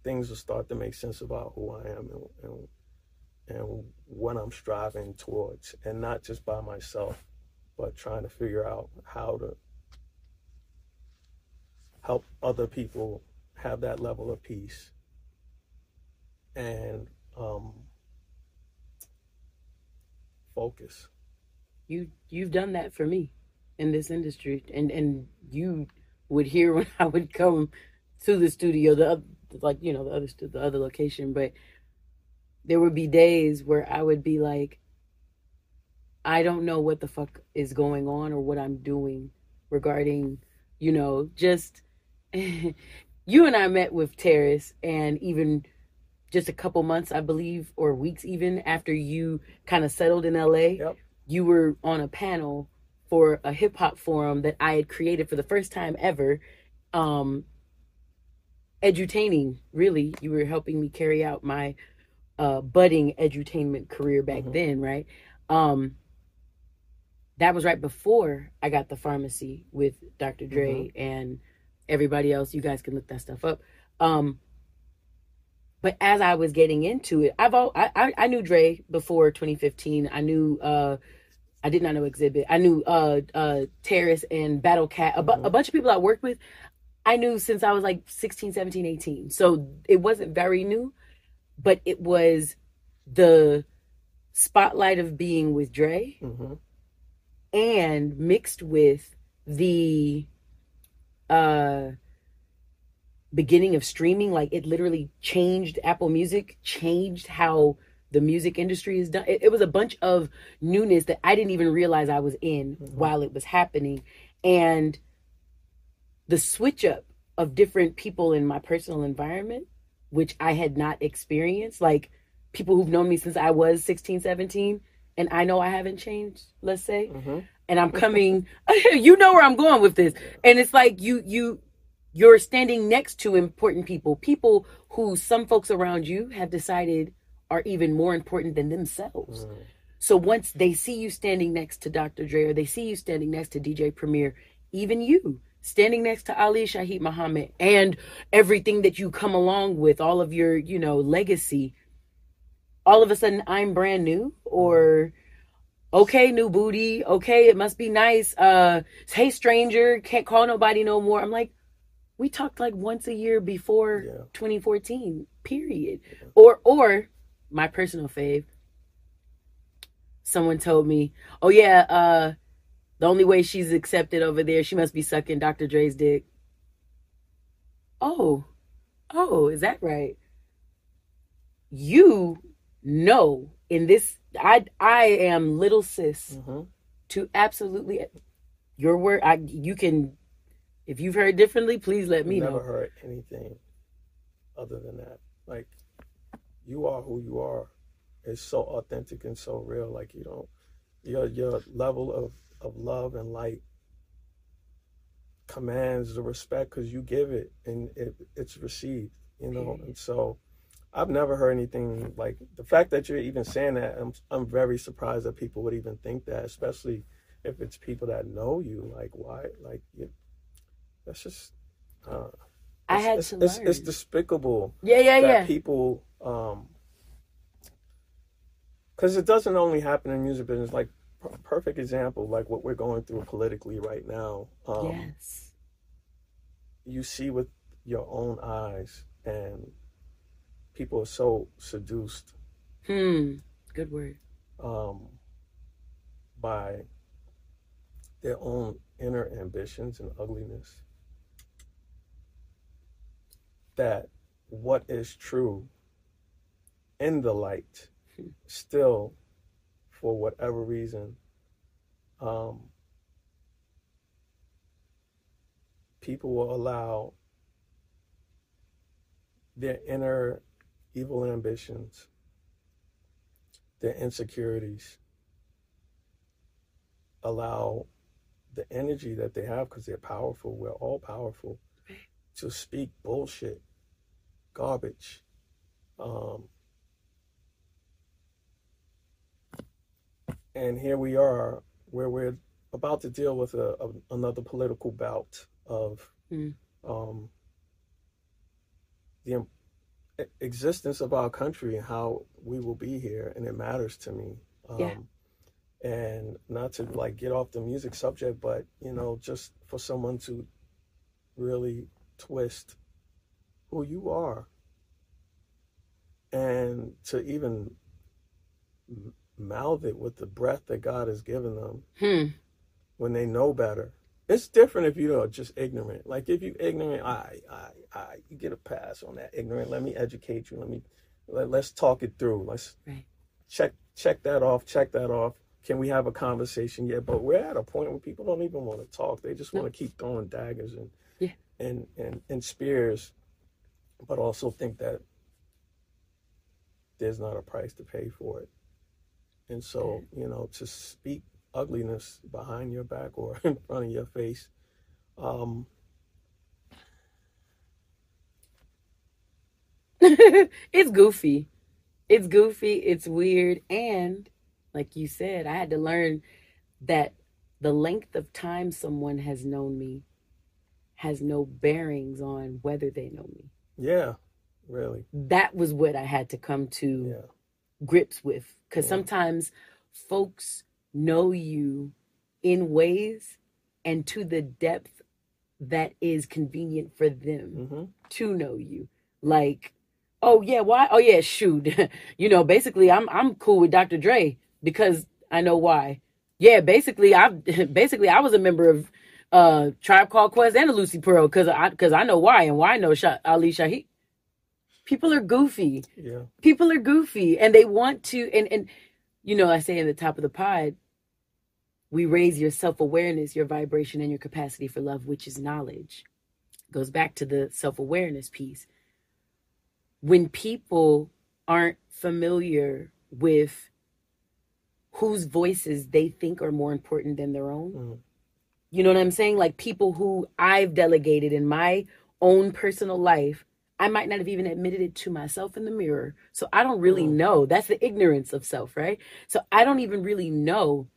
things will start to make sense about who I am and, and and what I'm striving towards, and not just by myself, but trying to figure out how to help other people have that level of peace and um, focus. You you've done that for me in this industry, and and you would hear when I would come to the studio, the like you know the other the other location, but there would be days where I would be like, I don't know what the fuck is going on or what I'm doing regarding, you know, just you and I met with Terrace and even just a couple months, I believe, or weeks even after you kind of settled in LA, Yep. you were on a panel for a hip hop forum that I had created for the first time ever. Um, edutaining, really. You were helping me carry out my uh, budding edutainment career back Mhm. then, right? Um, that was right before I got the pharmacy with Dr. Dre and everybody else. You guys can look that stuff up. Um, but as I was getting into it, I've all I, I, I knew Dre before 2015. I knew uh, I did not know Xzibit. I knew uh, uh, Terrace and Battle Cat. A, bu- Mhm. a bunch of people I worked with. I knew since I was like 16, 17, 18. So it wasn't very new, but it was the spotlight of being with Dre hmm and mixed with the uh beginning of streaming like it literally changed apple music changed how the music industry is done it, it was a bunch of newness that i didn't even realize i was in Mhm. while it was happening and the switch up of different people in my personal environment which i had not experienced like people who've known me since i was 16 17 and i know i haven't changed let's say hmm and I'm coming. you know where I'm going with this, and it's like you you you're standing next to important people, people who some folks around you have decided are even more important than themselves. Mm-hmm. So once they see you standing next to Dr. Dre or they see you standing next to DJ Premier, even you standing next to Ali Shaheed Muhammad and everything that you come along with, all of your, you know, legacy, all of a sudden I'm brand new or okay, new booty, okay, it must be nice. Uh hey stranger, can't call nobody no more. I'm like, we talked like once a year before Yeah. 2014, period. Or or my personal fave, someone told me, "Oh yeah, uh the only way she's accepted over there, she must be sucking Dr. Dre's dick." Oh. Oh, is that right? You know in this I I am little sis hmm to absolutely your word I you can if you've heard differently, please let me never know. Never heard anything other than that. Like you are who you are. It's so authentic and so real. Like you don't your your level of of love and light commands the respect because you give it and it, it's received. You know, Period. and so I've never heard anything like the fact that you're even saying that. I'm I'm very surprised that people would even think that, especially if it's people that know you. Like why? Like you, that's just. Uh, I it's, had it's, to it's, learn. it's despicable yeah, yeah, that yeah. people um because it doesn't only happen in music business like per- perfect example like what we're going through politically right now um yes. you see with your own eyes and people are so seduced Hmm. Good word. um by their own inner ambitions and ugliness that what is true in the light still for whatever reason um people will allow their inner evil ambitions their insecurities allow the energy that they have because they're powerful we're all powerful to speak bullshit garbage um, and here we are where we're about to deal with a, a another political bout of Mm. um, the existence of our country and how we will be here, and it matters to me. Um, Yeah. And not to like get off the music subject, but you know, just for someone to really twist who you are, and to even mouth it with the breath that God has given them Hmm. when they know better. It's different if you're just ignorant. Like if you ignorant, I, I, I, you get a pass on that ignorant. Let me educate you. Let me, let, let's talk it through. Let's Right. check, check that off. Check that off. Can we have a conversation? Yeah, but we're at a point where people don't even want to talk. They just want to keep throwing daggers and, Yeah. and, and, and spears, but also think that there's not a price to pay for it. And so, you know, to speak ugliness behind your back or in front of your face, um, it's goofy. It's goofy. It's weird. And like you said, I had to learn that the length of time someone has known me has no bearings on whether they know me. Yeah, really, That was what I had to come to yeah, grips with. Because Yeah. sometimes folks know you in ways and to the depth that is convenient for them hmm to know you. Like, oh yeah, why? Oh yeah, shoot. you know, basically I'm I'm cool with Dr. Dre because I know why. Yeah, basically I basically I was a member of uh Tribe Called Quest and the Lucy Pearl because I because I know why and why I know Sha- Ali Shaheed. People are goofy. yeah, People are goofy and they want to and and you know I say in the top of the pod we raise your self-awareness, your vibration and your capacity for love, which is knowledge. Goes back to the self-awareness piece when people aren't familiar with whose voices they think are more important than their own. Mhm. You know what I'm saying? Like people who I've delegated in my own personal life, I might not have even admitted it to myself in the mirror. So I don't really Mhm. know. That's the ignorance of self, right? So I don't even really know.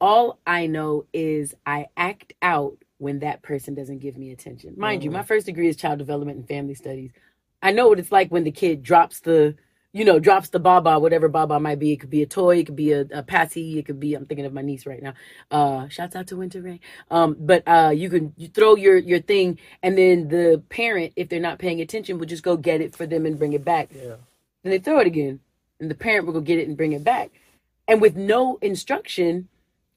All I know is I act out when that person doesn't give me attention. Mind you, Mhm. my first degree is child development and family studies. I know what it's like when the kid drops the, you know, drops the baba, whatever baba might be. It could be a toy, it could be a, a passy, it could be. I'm thinking of my niece right now. Uh, shouts out to Winter Rain. Um, but uh, you can you throw your your thing, and then the parent, if they're not paying attention, will just go get it for them and bring it back. yeah, Then they throw it again, and the parent will go get it and bring it back. And with no instruction,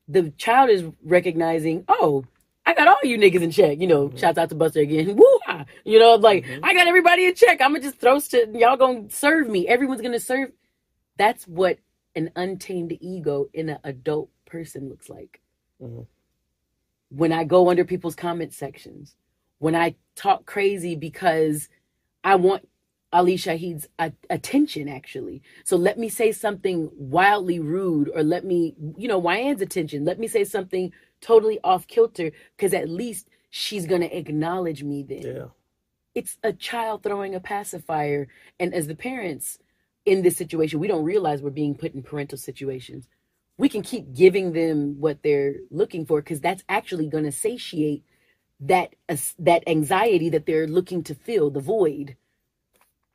the child is recognizing, oh, I got all you niggas in check. You know, shouts out to Buster again. Woo! You know, like Mhm. I got everybody in check. I'm gonna just throw shit. Y'all gonna serve me. Everyone's gonna serve. That's what an untamed ego in an adult person looks like. Mhm. When I go under people's comment sections, when I talk crazy because I want Ali Shaheed's a- attention, actually. So let me say something wildly rude, or let me, you know, Wyann's attention. Let me say something totally off kilter, because at least she's gonna acknowledge me then. Yeah, it's a child throwing a pacifier and as the parents in this situation we don't realize we're being put in parental situations. We can keep giving them what they're looking for because that's actually going to satiate that as- that anxiety that they're looking to fill the void.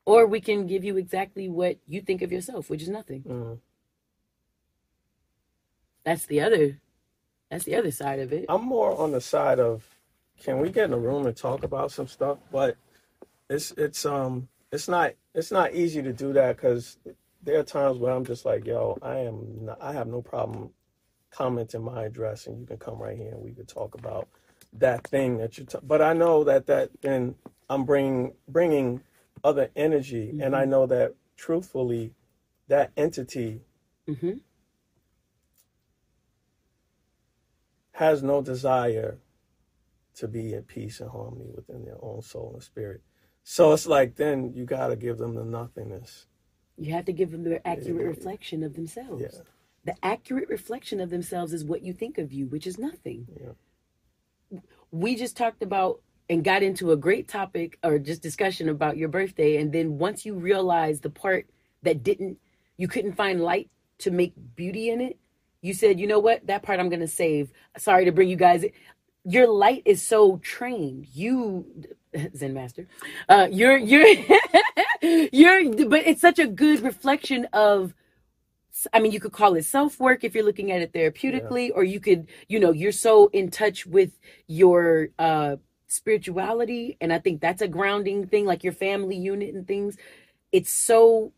Or we can give you exactly what you think of yourself which is nothing. Mhm. that's the other that's the other side of it. I'm more on the side of can we get in a room and talk about some stuff? But it's it's um it's not it's not easy to do that because there are times where I'm just like, yo, I am not, I have no problem commenting my address, and you can come right here and we could talk about that thing that you. T- but I know that that then I'm bringing bringing other energy, and I know that truthfully, that entity hmm has no desire to be in peace and harmony within their own soul and spirit. So it's like then you got to give them the nothingness. you have to give them the accurate reflection of themselves Yeah. the accurate reflection of themselves is what you think of you, which is nothing. Yeah. We just talked about and got into a great topic or just discussion about your birthday. And then once you realize the part that didn't, you couldn't find light to make beauty in it, you said, you know what, that part I'm going to save. Sorry to bring you guys. Your light is so trained. You, Zen Master, uh, you're, you're, you're, but it's such a good reflection of. I mean, you could call it self work if you're looking at it therapeutically, or you could, you know, you're so in touch with your uh, spirituality, and I think that's a grounding thing, like your family unit and things. It's so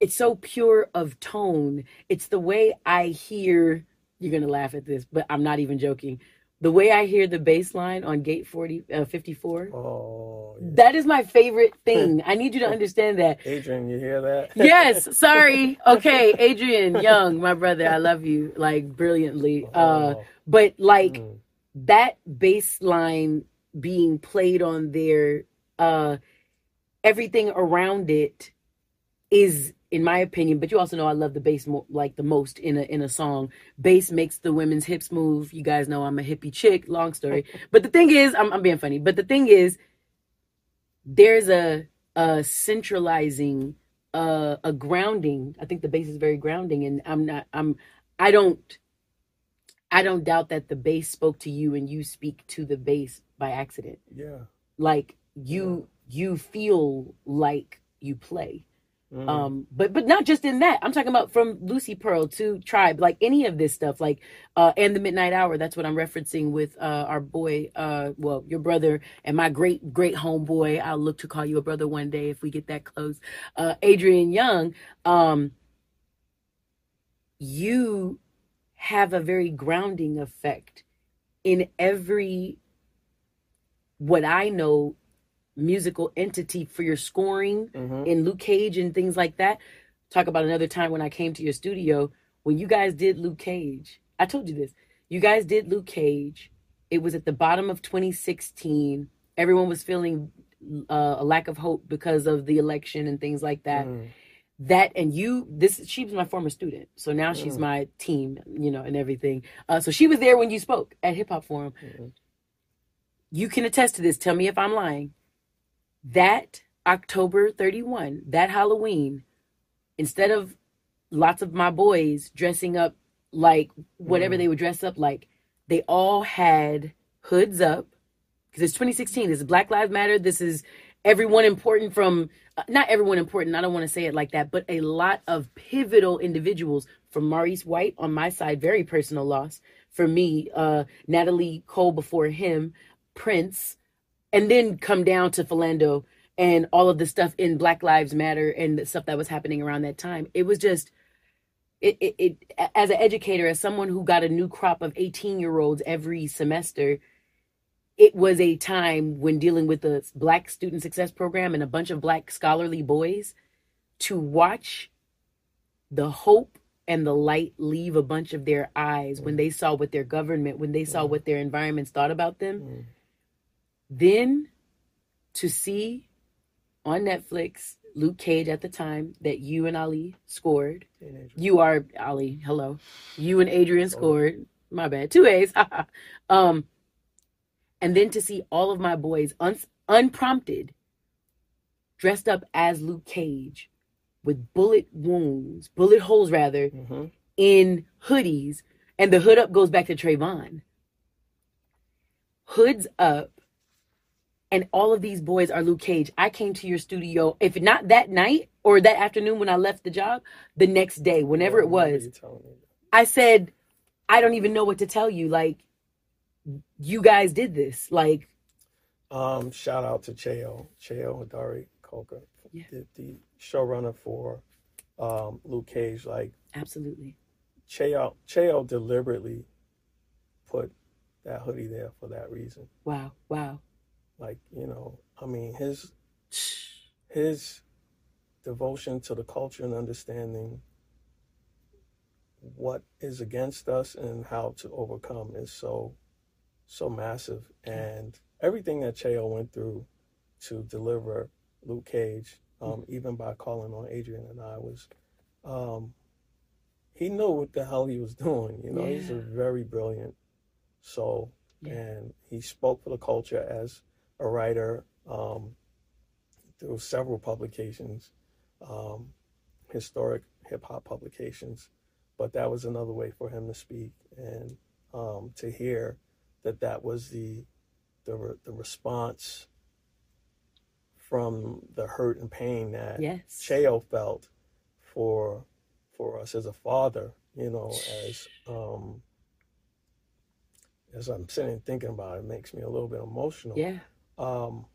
it's so pure of tone. It's the way I hear. You're gonna laugh at this, but I'm not even joking. The way I hear the bass line on Gate 40, uh, 54, Oh, yeah. that is my favorite thing. I need you to understand that. Adrian, you hear that? Yes, sorry. Okay, Adrian Younge, my brother, I love you like brilliantly. Uh, Oh, but like mm, that bass line being played on there, uh, everything around it is, in my opinion. But you also know I love the bass mo- like the most in a in a song. Bass makes the women's hips move. You guys know I'm a hippie chick. Long story, but the thing is, I'm, I'm being funny. But the thing is, there's a a centralizing, uh, a grounding. I think the bass is very grounding, and I'm not. I'm. I don't. I don't doubt that the bass spoke to you and you speak to the bass by accident. yeah. Like you you feel like you play. Mm, Um but but not just in that. I'm talking about from Lucy Pearl to Tribe, like any of this stuff like uh and the Midnight Hour, that's what I'm referencing with uh our boy uh well, your brother and my great great homeboy. I'll look to call you a brother one day if we get that close. Uh Adrian Younge, um you have a very grounding effect in every what I know musical entity for your scoring mhm. in Luke Cage and things like that. Talk about another time when I came to your studio when you guys did Luke Cage. I told you this. You guys did Luke Cage. It was at the bottom of 2016. Everyone was feeling uh, a lack of hope because of the election and things like that Mm, that and you this she was my former student so now she's Mm. my team you know and everything uh so she was there when you spoke at hip hop forum mhm. you can attest to this tell me if i'm lying that october 31 that halloween instead of lots of my boys dressing up like whatever Mm. they would dress up like they all had hoods up because it's 2016 this is black lives matter this is everyone important from uh, not everyone important i don't want to say it like that but a lot of pivotal individuals from maurice white on my side very personal loss for me uh natalie cole before him prince and then come down to philando and all of the stuff in black lives matter and the stuff that was happening around that time. It was just it, it, it as an educator as someone who got a new crop of 18 year olds every semester it was a time when dealing with the black student success program and a bunch of black scholarly boys to watch the hope and the light leave a bunch of their eyes when they saw what their government when they saw what their environments thought about them. Mm. Then to see on netflix luke cage at the time that you and ali scored Teenager. you are Ali. Hello. You and Adrian scored. My bad. Two A's. um, and then to see all of my boys un- unprompted, dressed up as Luke Cage, with bullet wounds, bullet holes rather, Mhm. in hoodies, and the hood up goes back to Trayvon. Hoods up, and all of these boys are Luke Cage. I came to your studio, if not that night or that afternoon when I left the job, the next day, whenever it was, you telling me? I said, I don't even know what to tell you. Like, you guys did this. Like, Um, shout out to Cheo, Cheo Hadari Coker, Yeah. the, the showrunner for um, Luke Cage. Like absolutely. Cheo, Cheo deliberately put that hoodie there for that reason. Wow. Wow. Like you know, I mean his his devotion to the culture and understanding what is against us and how to overcome is so so massive. And everything that Cheo went through to deliver Luke Cage um, even by calling on Adrian and I was um, he knew what the hell he was doing you know he's a very brilliant soul. Yeah. and he spoke for the culture as a writer um, through several publications, um, historic hip hop publications. But that was another way for him to speak and um, to hear that that was the the re- the response from the hurt and pain that Yes. Cheo felt for for us as a father, you know, as um as I'm sitting thinking about it, it makes me a little bit emotional. Yeah. Um,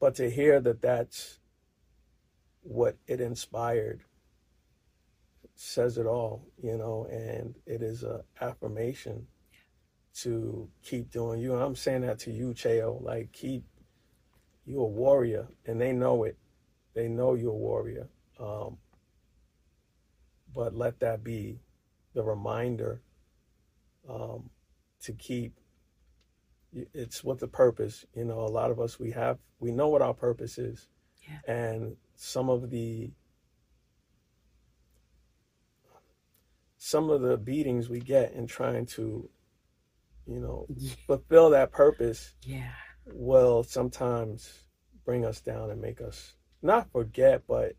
but to hear that that's what it inspired says it all, you know, and it is a affirmation to keep doing you. And I'm saying that to you, Cheo, like keep you're a warrior and they know it. They know you're a warrior. Um, but let that be the reminder um, to keep it's what the purpose you know a lot of us we have we know what our purpose is Yeah. and some of the some of the beatings we get in trying to you know Yeah. fulfill that purpose Yeah. will sometimes bring us down and make us not forget but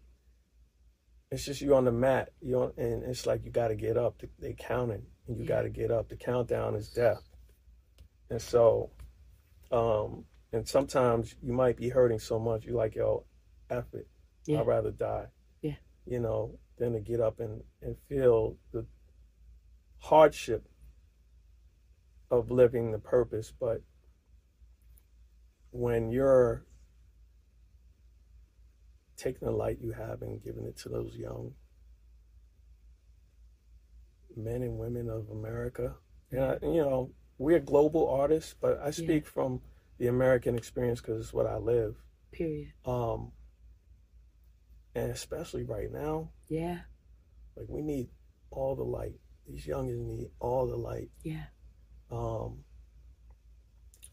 it's just you on the mat you and it's like you got to get up they counting and you Yeah. got to get up the countdown is death and so um and sometimes you might be hurting so much you like yo F it Yeah. I'd rather die Yeah. you know than to get up and and feel the hardship of living the purpose but when you're taking the light you have and giving it to those young men and women of America. And, I, you know, we're global artists, but I speak from the American experience because it's what I live. Period. Um, and especially right now, Yeah. like we need all the light. These youngins need all the light. Yeah. Um,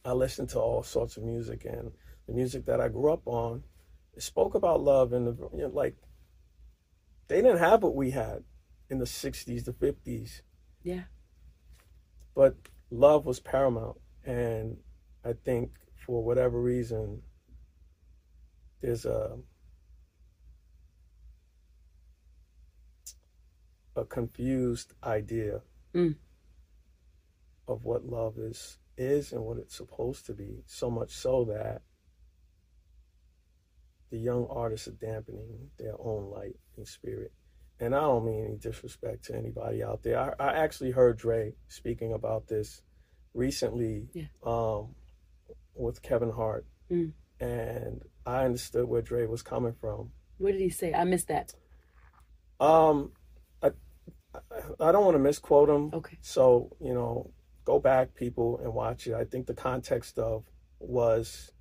I listened to all sorts of music, and the music that I grew up on it spoke about love and the you know, like. They didn't have what we had in the '60s, the '50s, Yeah. but love was paramount, and I think for whatever reason, there's a a confused idea Mm. of what love is is and what it's supposed to be. So much so that the young artists are dampening their own light and spirit. And I don't mean any disrespect to anybody out there. I, I actually heard Dre speaking about this recently Yeah. um, with Kevin Hart. Mm. And I understood where Dre was coming from. What did he say? I missed that. Um, I, I don't want to misquote him. Okay. So, you know, go back, people, and watch it. I think the context of was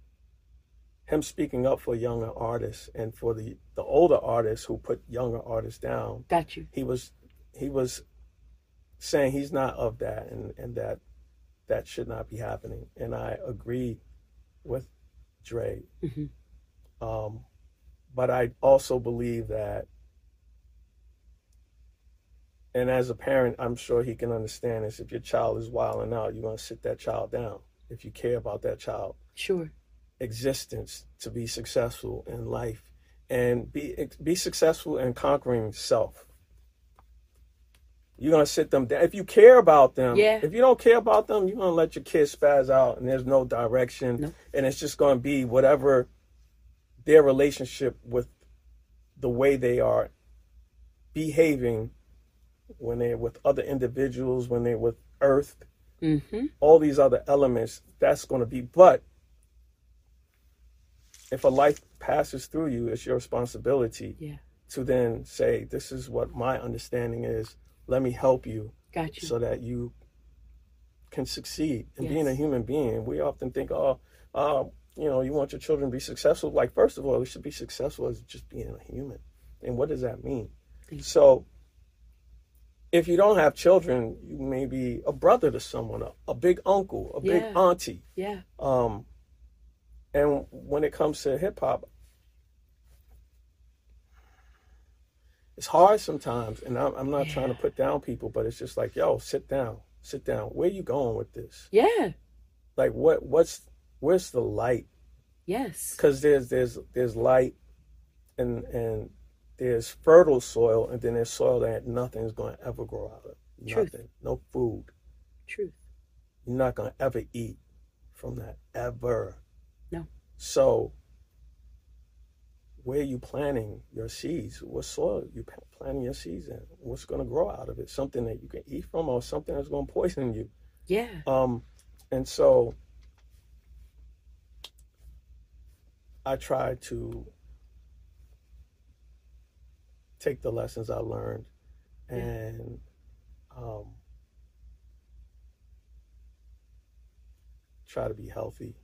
him speaking up for younger artists and for the, the older artists who put younger artists down. Got you. He was he was saying he's not of that and, and that that should not be happening. And I agree with Dre. Mhm. Um, but I also believe that and as a parent, I'm sure he can understand this. If your child is wilding out, you're going to sit that child down. If you care about that child Sure. Existence to be successful in life and be be successful in conquering self. You're gonna sit them down. If you care about them, Yeah. if you don't care about them, you're gonna let your kids spaz out and there's no direction. No. And it's just gonna be whatever their relationship with the way they are behaving when they're with other individuals, when they're with earth, Mm-hmm. all these other elements, that's going to be. But if a life passes through you, it's your responsibility Yeah. to then say, This is what my understanding is. Let me help you Got you. so that you can succeed in being a human being. We often think, Oh, uh, you know, you want your children to be successful. Like, first of all, they should be successful as just being a human. And what does that mean? So, if you don't have children, you may be a brother to someone, a, a big uncle, a big auntie. Yeah. Um, and when it comes to hip hop, it's hard sometimes. And I'm, I'm not trying to put down people, but it's just like, yo, sit down, sit down. Where you going with this? Yeah. Like, what, what's, where's the light? Yes. Because there's, there's, there's light, and and there's fertile soil, and then there's soil that nothing's going to ever grow out of. Truth. Nothing, no food. Truth. You're not going to ever eat from that ever. So where are you planting your seeds, what soil you planting your seeds in, what's going to grow out of it, something that you can eat from or something that's going to poison you. Yeah. Um, and so I try to take the lessons I learned Yeah. and um, try to be healthy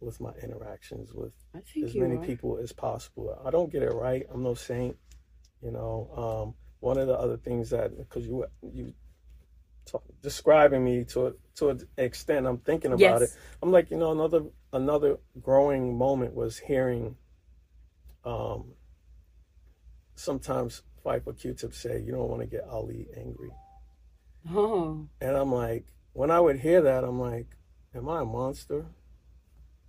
with my interactions with as many people as possible. I don't get it right. I'm no saint. You know, um, one of the other things that because you you talk, describing me to a, to an extent, I'm thinking about Yes. it. I'm like, you know, another another growing moment was hearing. Um, sometimes Phife Q-Tip say, "You don't want to get Ali angry," Oh. and I'm like, when I would hear that, I'm like, "Am I a monster?"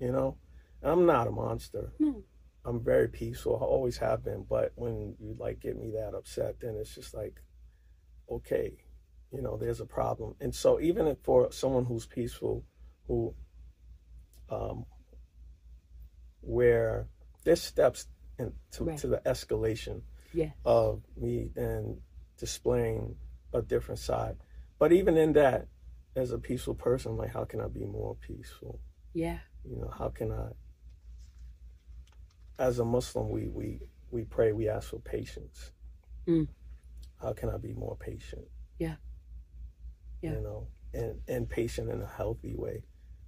You know, and I'm not a monster. No. I'm very peaceful. I always have been. But when you like get me that upset, then it's just like, okay, you know, there's a problem. And so even for someone who's peaceful, who, um, where there's steps in, to, Right. to the escalation Yeah. of me then displaying a different side. But even in that, as a peaceful person, like how can I be more peaceful? Yeah. You know how can i as a muslim we we we pray we ask for patience Mm. how can i be more patient Yeah. Yeah. you know and and patient in a healthy way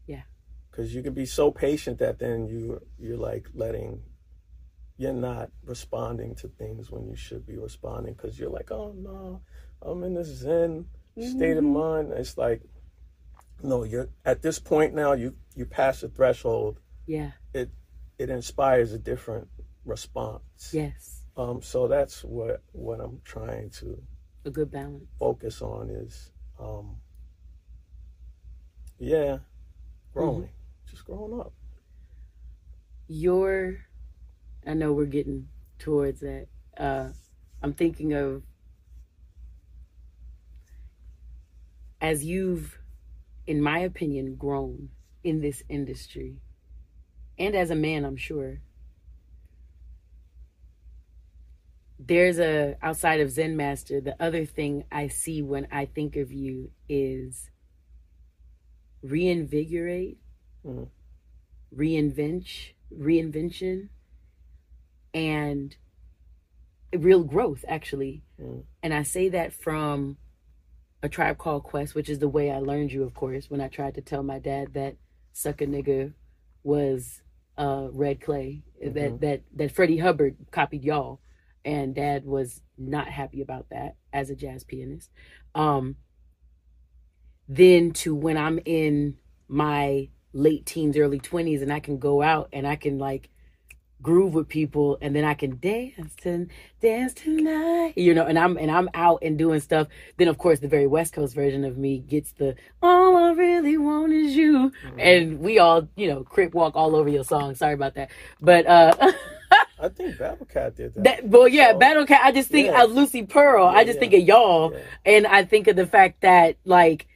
Yeah. because you can be so patient that then you you're like letting you're not responding to things when you should be responding because you're like oh no i'm in this zen state of Mhm. mind it's like no you're at this point now you you pass the threshold Yeah. it it inspires a different response. Yes. Um, so that's what what I'm trying to A good balance. focus on is, um, yeah, growing, just growing up. Your, I know we're getting towards that. Uh, I'm thinking of as you've, in my opinion, grown in this industry, and as a man, I'm sure. There's a outside of Zen Master. The other thing I see when I think of you is reinvigorate, Mhm. reinvent, reinvention, and real growth. Actually, Mm. and I say that from a tribe called Quest, which is the way I learned you, of course, when I tried to tell my dad that sucker nigga was uh red clay that Mhm. that that freddie hubbard copied y'all and dad was not happy about that as a jazz pianist um then to when i'm in my late teens early 20s and i can go out and i can like groove with people and then i can dance and dance tonight you know and i'm and i'm out and doing stuff then of course the very west coast version of me gets the all i really want is you and we all you know crip walk all over your song sorry about that but uh I think Battle Cat did that. that well yeah So- battle cat i just think Yeah. of lucy pearl i just yeah. think of y'all Yeah. and I think of the fact that like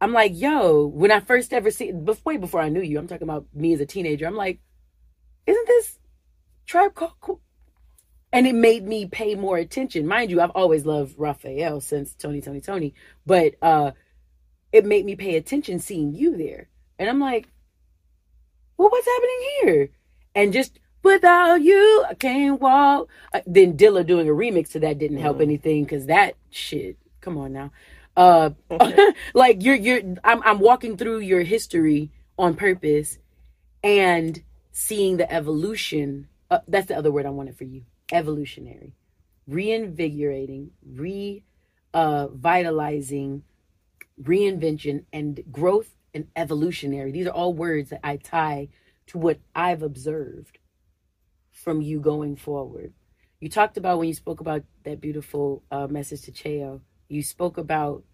I'm like, yo, when I first ever see bef- way before I knew you, I'm talking about me as a teenager. I'm like, isn't this tribe called cool? And it made me pay more attention. Mind you, I've always loved Raphael since Tony, Tony, Tony. But uh it made me pay attention seeing you there. And I'm like, well, what's happening here? And just without you, I can't walk. Uh, then Dilla doing a remix to that didn't help Mhm. anything because that shit. Come on now, uh, like you're you're. I'm I'm walking through your history on purpose, and seeing the evolution. Uh, that's the other word I wanted for you. Evolutionary, reinvigorating, re, uh, vitalizing, reinvention, and growth and evolutionary. These are all words that I tie to what I've observed from you going forward. You talked about when you spoke about that beautiful uh, message to Cheo, you spoke about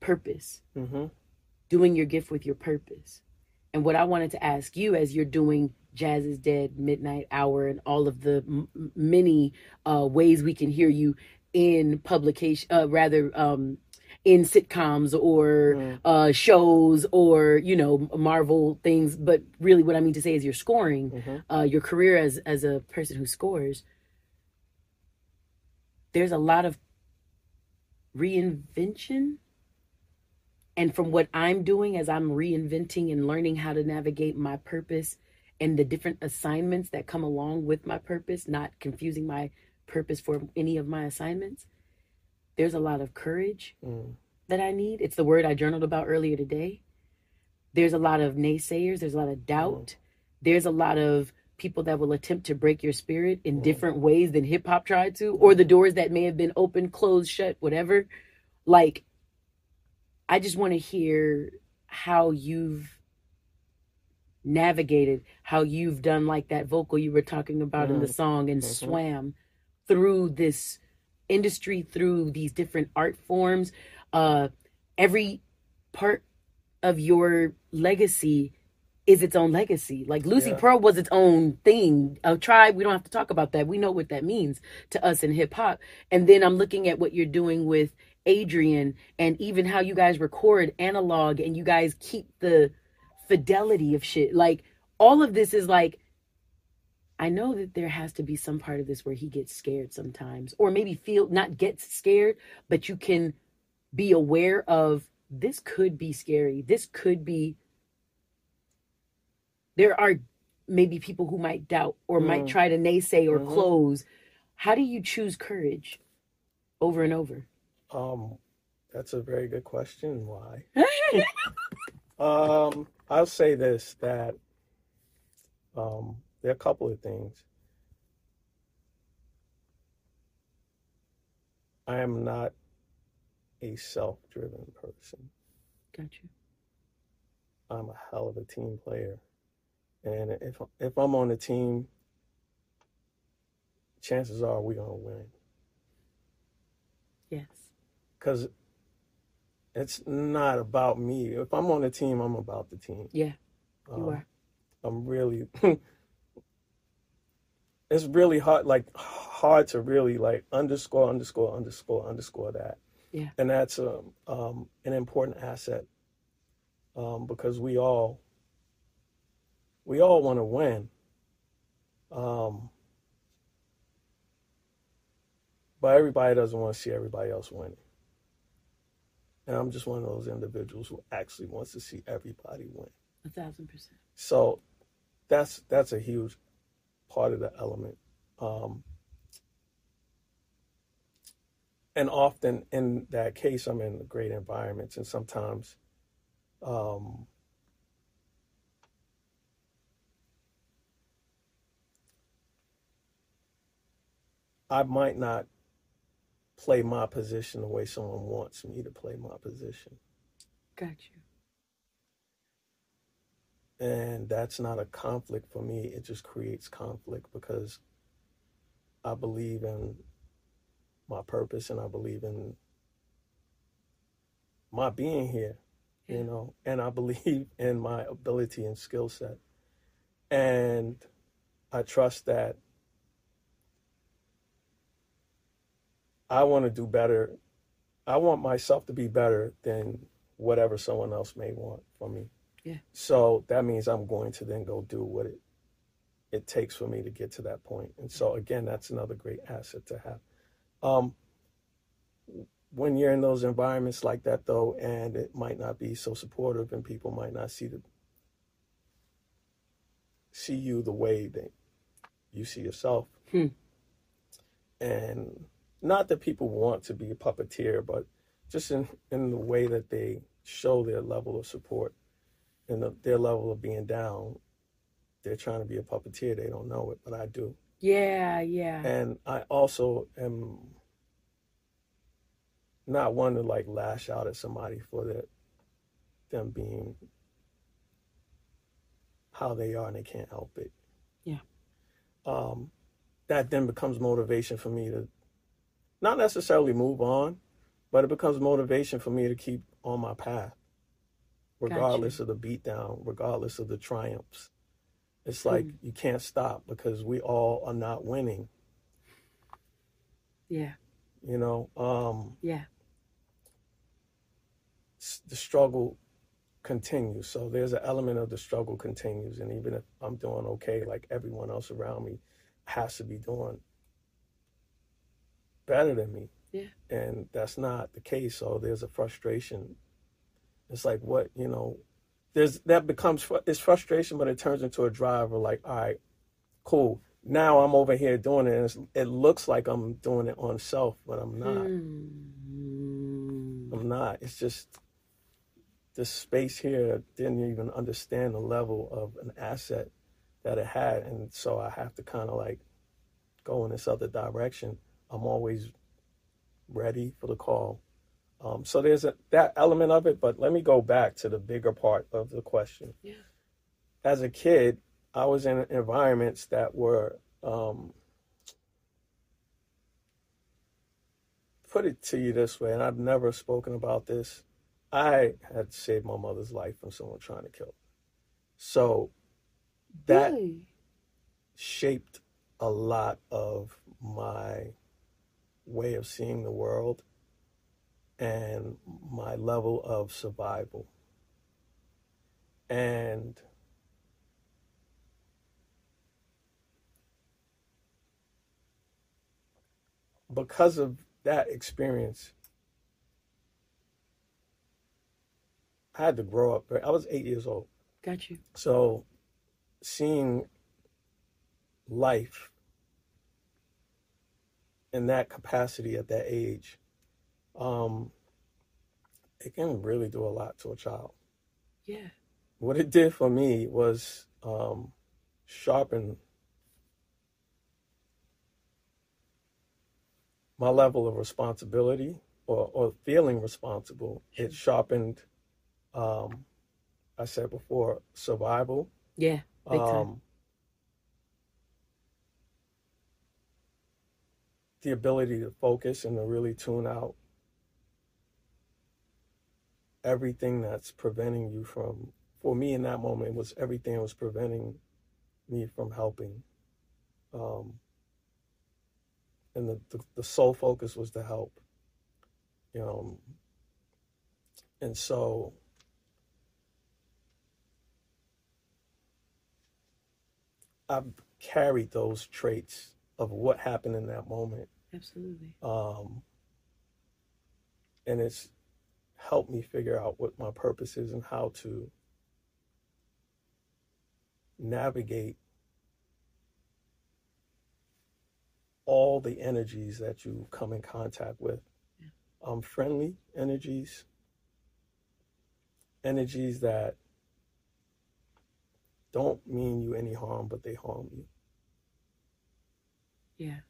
purpose, hmm doing your gift with your purpose. And what I wanted to ask you as you're doing Jazz is Dead, Midnight Hour, and all of the m- many uh, ways we can hear you in publication, uh, rather, um, in sitcoms or Mm. uh, shows or you know Marvel things. But really, what I mean to say is your scoring, Mhm. uh, your career as as a person who scores. There's a lot of reinvention. And from what I'm doing as I'm reinventing and learning how to navigate my purpose and the different assignments that come along with my purpose, not confusing my purpose for any of my assignments, there's a lot of courage Mm. that I need. It's the word I journaled about earlier today. There's a lot of naysayers, there's a lot of mm. doubt. There's a lot of people that will attempt to break your spirit in mm. different ways than hip hop tried to, or the mm. doors that may have been open, closed, shut, whatever. Like, I just want to hear how you've navigated, how you've done like that vocal you were talking about in the song and Mhm. swam through this industry, through these different art forms. Uh, every part of your legacy is its own legacy. Like Lucy Yeah. Pearl was its own thing. A tribe, we don't have to talk about that. We know what that means to us in hip hop. And then I'm looking at what you're doing with Adrian and even how you guys record analog and you guys keep the fidelity of shit. Like all of this is like I know that there has to be some part of this where he gets scared sometimes or maybe feel not gets scared, but you can be aware of this could be scary. This could be there are maybe people who might doubt or might Mm. try to naysay or Mhm. close. How do you choose courage over and over? Um, that's a very good question. Why? um, I'll say this that um, there are a couple of things. I am not a self-driven person. Got you. I'm a hell of a team player, and if if I'm on a team, chances are we're gonna win. Yes. because it's not about me. If I'm on a team, I'm about the team. Yeah, you Um, are. I'm really. it's really hard, like hard to really like underscore, underscore, underscore, underscore that. Yeah. And that's um, um, an important asset um, because we all we all want to win. Um, but everybody doesn't want to see everybody else winning. And I'm just one of those individuals who actually wants to see everybody win. A thousand percent. So that's that's a huge part of the element. Um, and often in that case, I'm in great environments, and sometimes um, I might not play my position the way someone wants me to play my position. Got you. and that's not a conflict for me it just creates conflict because i believe in my purpose and i believe in my being here Yeah. you know and i believe in my ability and skill set and i trust that i want to do better i want myself to be better than whatever someone else may want from me Yeah. so that means I'm going to then go do what it it takes for me to get to that point. And so again, that's another great asset to have. Um, when you're in those environments like that though, and it might not be so supportive and people might not see the see you the way that you see yourself. Hmm. And not that people want to be a puppeteer, but just in, in the way that they show their level of support and the, their level of being down, they're trying to be a puppeteer. They don't know it, but I do. Yeah, yeah. And I also am not one to like lash out at somebody for their, them being how they are and they can't help it. Yeah. Um, that then becomes motivation for me to not necessarily move on, but it becomes motivation for me to keep on my path, Gotcha. regardless of the beatdown, regardless of the triumphs. It's like Hmm. you can't stop because we all are not winning, yeah, you know. Um, yeah. the struggle continues. So there's an element of the struggle continues, and even if I'm doing okay, like everyone else around me has to be doing better than me. Yeah. And that's not the case. So there's a frustration. It's like what you know. There's that becomes it's frustration, but it turns into a drive. Of like, all right, cool. Now I'm over here doing it. And it's, it looks like I'm doing it on self, but I'm not. Hmm. I'm not. It's just this space here didn't even understand the level of an asset that it had, and so I have to kind of like go in this other direction. I'm always ready for the call. Um, so there's a, that element of it, but let me go back to the bigger part of the question. Yeah. As a kid, I was in environments that were um, put it to you this way, and I've never spoken about this. I had saved my mother's life from someone trying to kill her. So that Really? shaped a lot of my way of seeing the world and my level of survival. And because of that experience, I had to grow up. I was eight years old. Got you. So seeing life in that capacity at that age, um, it can really do a lot to a child. Yeah. What it did for me was um, sharpen my level of responsibility or, or feeling responsible. It sharpened, um, I said before, survival. Yeah. Big time. Um, the ability to focus and to really tune out everything that's preventing you from for me in that moment was everything was preventing me from helping. Um, and the, the, the sole focus was to help you know. And so I've carried those traits of what happened in that moment. Absolutely. Um, and it's helped me figure out what my purpose is and how to navigate all the energies that you come in contact with. Yeah. Um, friendly energies, energies that don't mean you any harm, but they harm you. Yeah.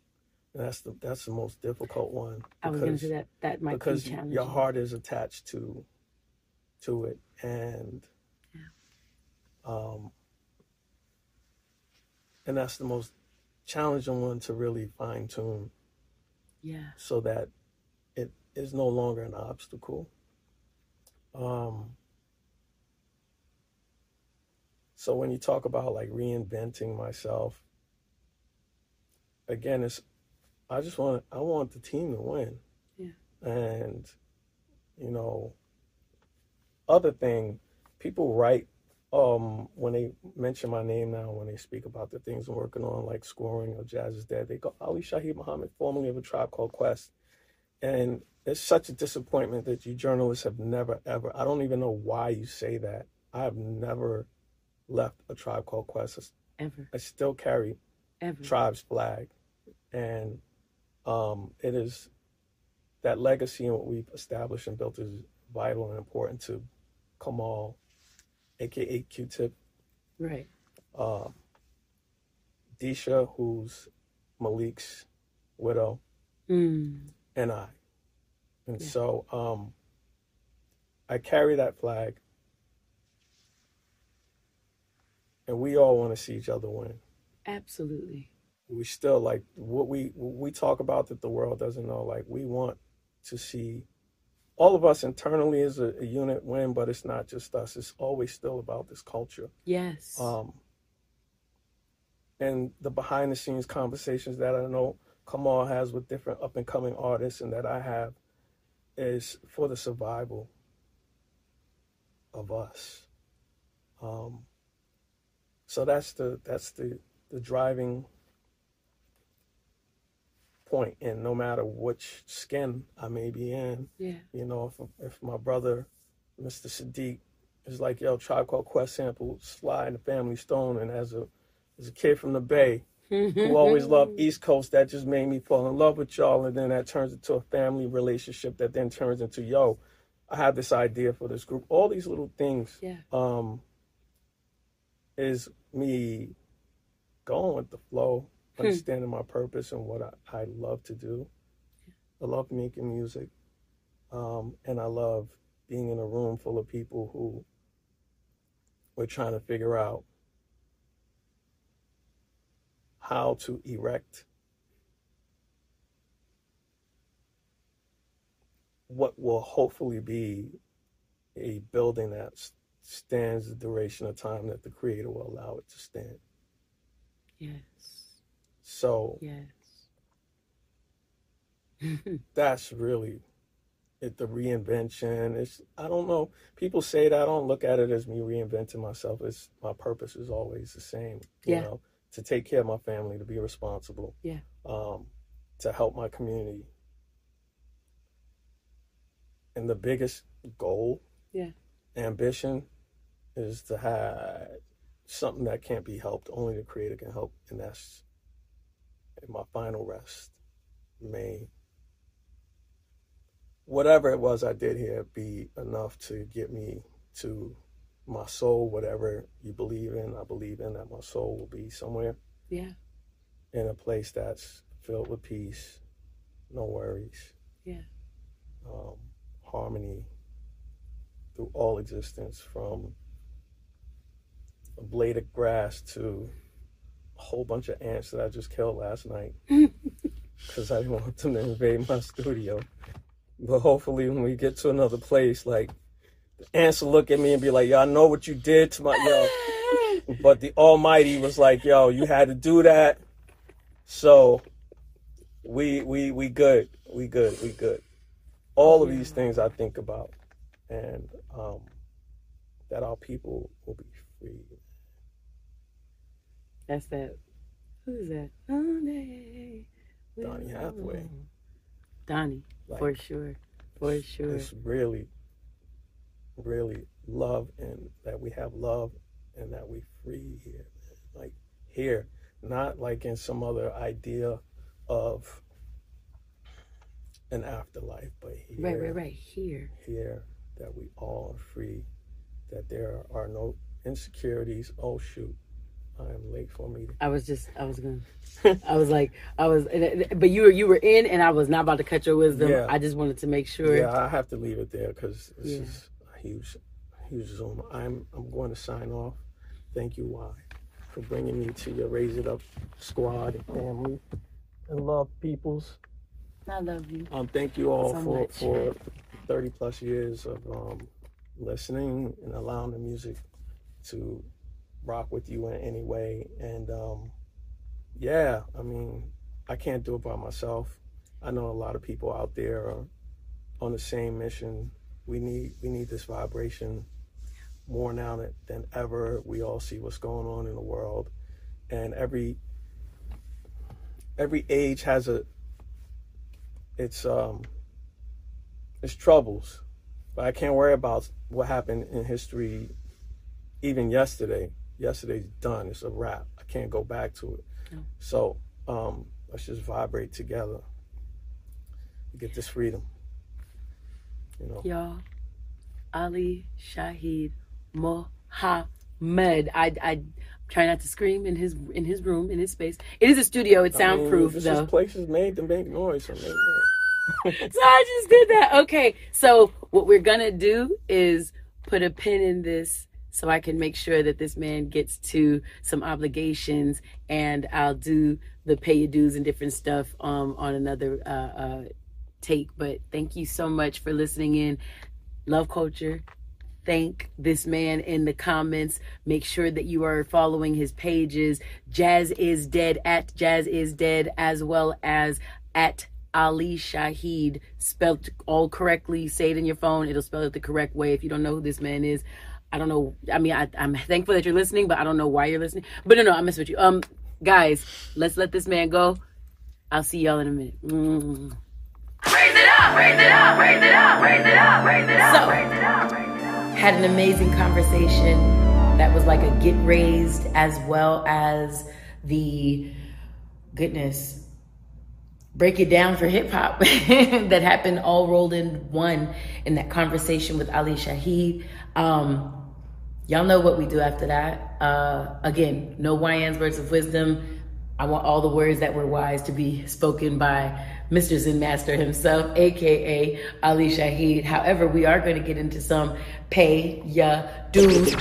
That's the that's the most difficult one. I was going to because- say that that might because be challenging. your heart is attached to to it and Yeah. um and that's the most challenging one to really fine tune Yeah. so that it is no longer an obstacle um so when you talk about like reinventing myself again it's i just want i want the team to win Yeah. and you know other thing people write um when they mention my name now when they speak about the things i'm working on like scoring or jazz is dead they go ali shaheed muhammad formerly of a tribe called quest and it's such a disappointment that you journalists have never ever i don't even know why you say that i have never left a tribe called quest Ever. i still carry Ever. tribe's flag and um, it is that legacy and what we've established and built is vital and important to Kamaal, aka Q-Tip, Right. um, Deisha, who's Malik's widow, Mm. and I. And Yeah. so um, I carry that flag, and we all want to see each other win. Absolutely. We still like what we what we talk about that the world doesn't know like we want to see all of us internally as a, a unit win but it's not just us it's always still about this culture Yes. um and the behind the scenes conversations that i know kamaal has with different up and coming artists and that i have is for the survival of us. Um, so that's the that's the the driving point, and no matter which skin I may be in, Yeah. you know, if if my brother, Mr. Saadiq, is like, yo, Tribe Called Quest sample Sly and the Family Stone, and as a as a kid from the Bay who always loved East Coast, that just made me fall in love with y'all, and then that turns into a family relationship that then turns into, yo, I have this idea for this group. All these little things Yeah. um, is me going with the flow, understanding my purpose and what I, I love to do. I love making music, um, and I love being in a room full of people who were trying to figure out how to erect what will hopefully be a building that stands the duration of time that the creator will allow it to stand. Yes. So Yes. that's really it the reinvention. It's I don't know. People say that I don't look at it as me reinventing myself. It's my purpose is always the same. You Yeah. know, to take care of my family, to be responsible. Yeah. Um, to help my community. And the biggest goal, Yeah. ambition, is to have something that can't be helped. Only the creator can help, and that's in my final rest. May whatever it was I did here be enough to get me to my soul, whatever you believe in. I believe in that my soul will be somewhere Yeah. in a place that's filled with peace, no worries, Yeah. um, harmony through all existence, from a blade of grass to whole bunch of ants that I just killed last night because I didn't want them to invade my studio. But hopefully, when we get to another place, like the ants will look at me and be like, "Yo, I know what you did to my yo." But the Almighty was like, "Yo, you had to do that." So we we we good, we good, we good. All of these things I think about, and um, that our people will be. That's that. Who's that? Donnie. Donny Hathaway. Donnie, Like, for sure. For sure. It's really, really love and that we have love and that we free here. Like here, not like in some other idea of an afterlife, but here, Right, right, right. Here. here that we all are free, that there are no insecurities. Oh shoot, I am late for a meeting. I was just, I was gonna, I was like, I was, but you were, you were in, and I was not about to cut your wisdom. Yeah. I just wanted to make sure. Yeah, I have to leave it there because this Yeah. is a huge, huge Zoom. I'm I'm going to sign off. Thank you, Y, for bringing me to your Raise It Up squad and family and love peoples. I love you. Um, thank you all So for much. for 30 plus years of um, listening and allowing the music to rock with you in any way. And um, yeah, I mean, I can't do it by myself. I know a lot of people out there are on the same mission. We need we need this vibration more now than, than ever. We all see what's going on in the world, and every every age has a its um its troubles. But I can't worry about what happened in history even yesterday. Yesterday's done. It's a wrap. I can't go back to it. No. So um let's just vibrate together. Get this freedom. You know. Y'all, Ali Shaheed Muhammad. I, I try not to scream in his in his room in his space. It is a studio. It's I mean, soundproof this though. is places made to make noise. So make noise. so I just did that. Okay. So what we're gonna do is put a pin in this so I can make sure that this man gets to some obligations and I'll do the pay your dues and different stuff um on another uh uh take. But thank you so much for listening in. Love culture. Thank this man in the comments. Make sure that you are following his pages. Jazz is dead at Jazz is dead as well as at Ali Shaheed, spelled all correctly. Say it in your phone; it'll spell it the correct way. If you don't know who this man is, I don't know. I mean, I, I'm thankful that you're listening, but I don't know why you're listening. But no, no, I mess with you. Um, guys, let's let this man go. I'll see y'all in a minute. Mm. Raise it up, raise it up, raise it up, raise it up, raise it up, So- raise it up, raise it up. had an amazing conversation that was like a get raised as well as the goodness break it down for hip hop that happened all rolled in one in that conversation with Ali Shaheed. Um, y'all know what we do after that. Uh, again, no Wyann's words of wisdom. I want all the words that were wise to be spoken by Mr. Zen Master himself, aka Ali Shaheed. However, we are going to get into some pay ya dues.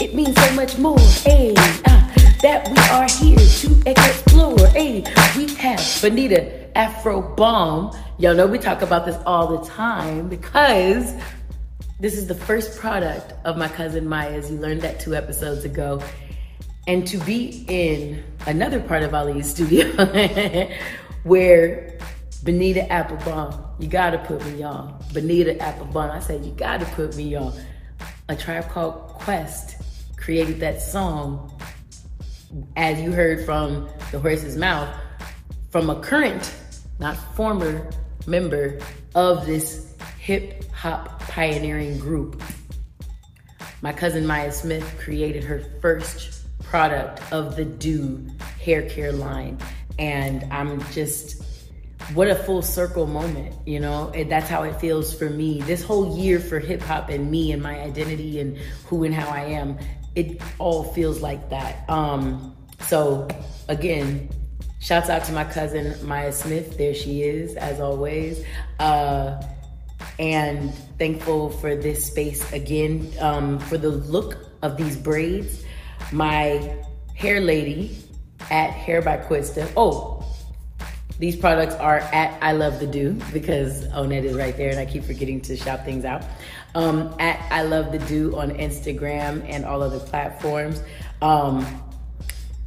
It means so much more. Hey, uh, that we are here to explore. Hey, we have Bonita Afro Bomb. Y'all know we talk about this all the time because this is the first product of my cousin Maya's. You learned that two episodes ago. And to be in another part of Ali's studio where Bonita Applebum, you gotta put me on. Bonita Applebum, I said, you gotta put me on. A tribe called Quest created that song, as you heard from the horse's mouth, from a current, not former member of this hip hop pioneering group. My cousin Maya Smith created her first product of the Doux hair care line. And I'm just, what a full circle moment, you know? And that's how it feels for me. This whole year for hip hop and me and my identity and who and how I am, it all feels like that. Um, so again, shouts out to my cousin Maya Smith. There she is, as always. Uh, and thankful for this space again um, for the look of these braids my hair lady at hair by quista oh these products are at i love the Doux because onet is right there and i keep forgetting to shout things out um, at i love the Doux on instagram and all other platforms um,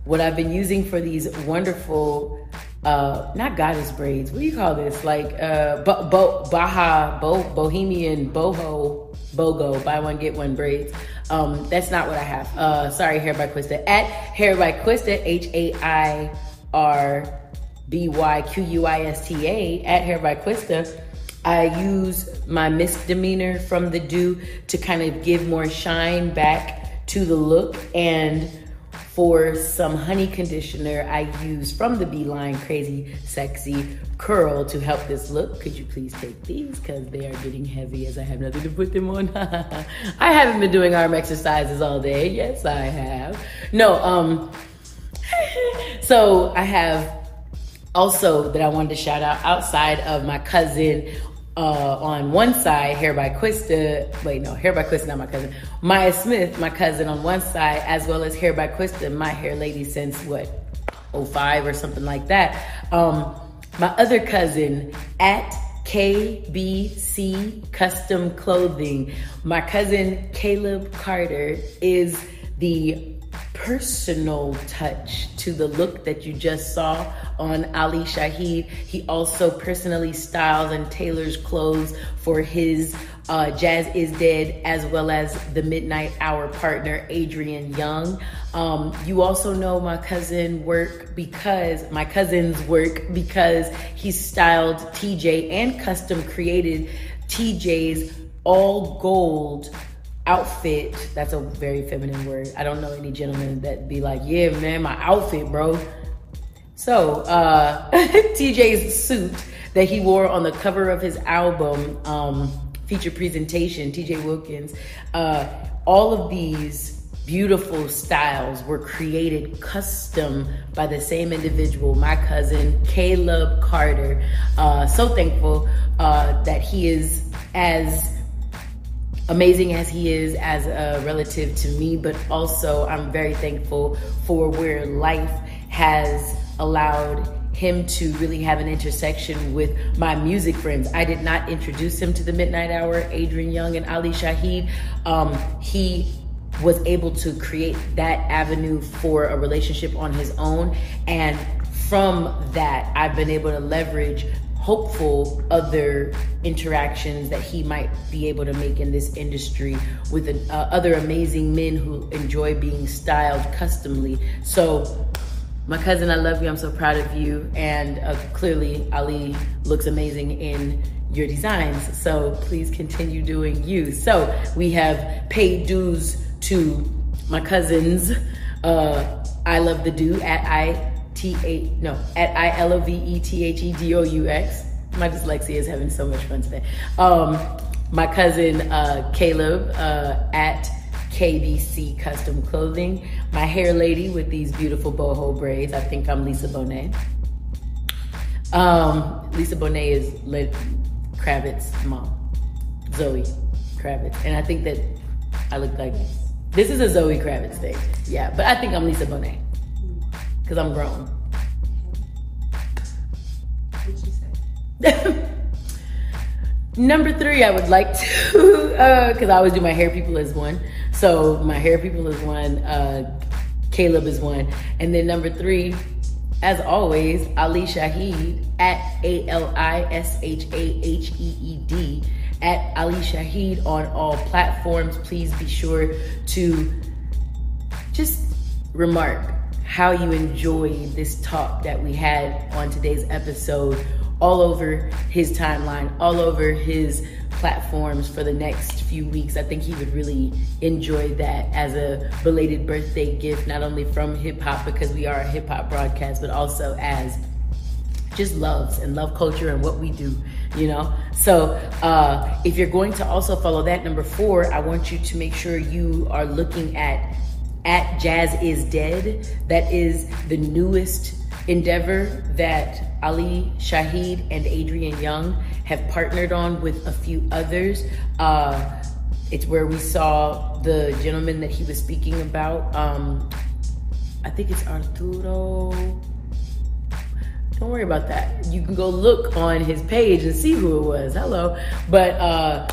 what I've been using for these wonderful, uh, not goddess braids. What do you call this? Like uh, bo- bo- Baja, bo- Bohemian, boho, bogo, buy one get one braids. Um, that's not what I have. Uh, sorry, Hair by Quista. At Hair by Quista, H A I R B Y Q U I S T A. At Hair by Quista. I use my misdemeanor from the Doux to kind of give more shine back to the look and for some honey conditioner, I use from the Beeline Crazy Sexy Curl to help this look. Could you please take these? Because they are getting heavy as I have nothing to put them on. I haven't been doing arm exercises all day. Yes, I have. No, um, so I have also that I wanted to shout out outside of my cousin uh, on one side, Hair by Quista. Wait, no, Hair by Quista, not my cousin. Maya Smith, my cousin on one side, as well as Hair by Quista, my hair lady since what, 05 or something like that. Um, my other cousin at KBC Custom Clothing. My cousin Caleb Carter is the personal touch to the look that you just saw on Ali Shaheed. He also personally styles and tailors clothes for his uh, Jazz is Dead as well as the Midnight Hour partner Adrian Younge. Um, you also know my cousin work because my cousin's work because he styled TJ and custom created TJ's all gold outfit. That's a very feminine word. I don't know any gentleman that be like, yeah, man, my outfit, bro. So, uh, TJ's suit that he wore on the cover of his album, um, feature presentation, TJ Wilkins, uh, all of these beautiful styles were created custom by the same individual, my cousin Caleb Carter. Uh, so thankful uh, that he is as amazing as he is as a relative to me, but also I'm very thankful for where life has allowed him to really have an intersection with my music friends. I did not introduce him to the Midnight Hour, Adrian Younge and Ali Shaheed. Um, he was able to create that avenue for a relationship on his own. And from that, I've been able to leverage hopeful other interactions that he might be able to make in this industry with uh, other amazing men who enjoy being styled customly. So, my cousin, I love you. I'm so proud of you. And uh, clearly, Ali looks amazing in your designs. So, please continue doing you. So, we have paid dues to my cousins. Uh, I love the Doux at I T A no at I L O V E T H E D O U X. My dyslexia is having so much fun today. Um, my cousin uh, Caleb uh, at KBC Custom Clothing. My hair lady with these beautiful boho braids. I think I'm Lisa Bonet. Um, Lisa Bonet is Le- Kravitz's mom, Zoe Kravitz, and I think that I look like this is a Zoe Kravitz thing. Yeah, but I think I'm Lisa Bonet because I'm grown. Number three, I would like to, because uh, I always do my hair people as one. So my hair people is one, uh, Caleb is one. And then number three, as always, Ali Shaheed at A L I S H A H E E D at Ali Shaheed on all platforms. Please be sure to just remark how you enjoyed this talk that we had on today's episode all over his timeline, all over his platforms for the next few weeks. I think he would really enjoy that as a belated birthday gift, not only from hip hop, because we are a hip hop broadcast, but also as just loves and love culture and what we do, you know? So uh, if you're going to also follow that, number four, I want you to make sure you are looking at at Jazz is Dead. That is the newest endeavor that Ali Shaheed and Adrian Younge have partnered on with a few others. Uh, it's where we saw the gentleman that he was speaking about. Um, I think it's Arturo. Don't worry about that. You can go look on his page and see who it was. Hello. But uh,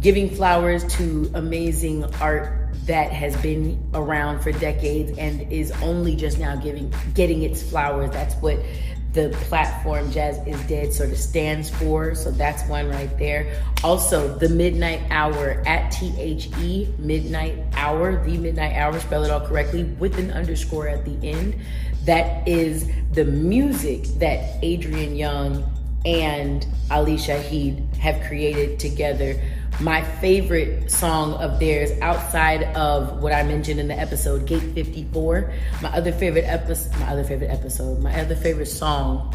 giving flowers to amazing art that has been around for decades and is only just now giving getting its flowers. That's what the platform Jazz is Dead sort of stands for. So that's one right there. Also, the Midnight Hour at T H E, Midnight Hour, the Midnight Hour, spell it all correctly with an underscore at the end. That is the music that Adrian Younge and Ali Shaheed have created together my favorite song of theirs outside of what I mentioned in the episode Gate 54. My other favorite episode, my other favorite episode, my other favorite song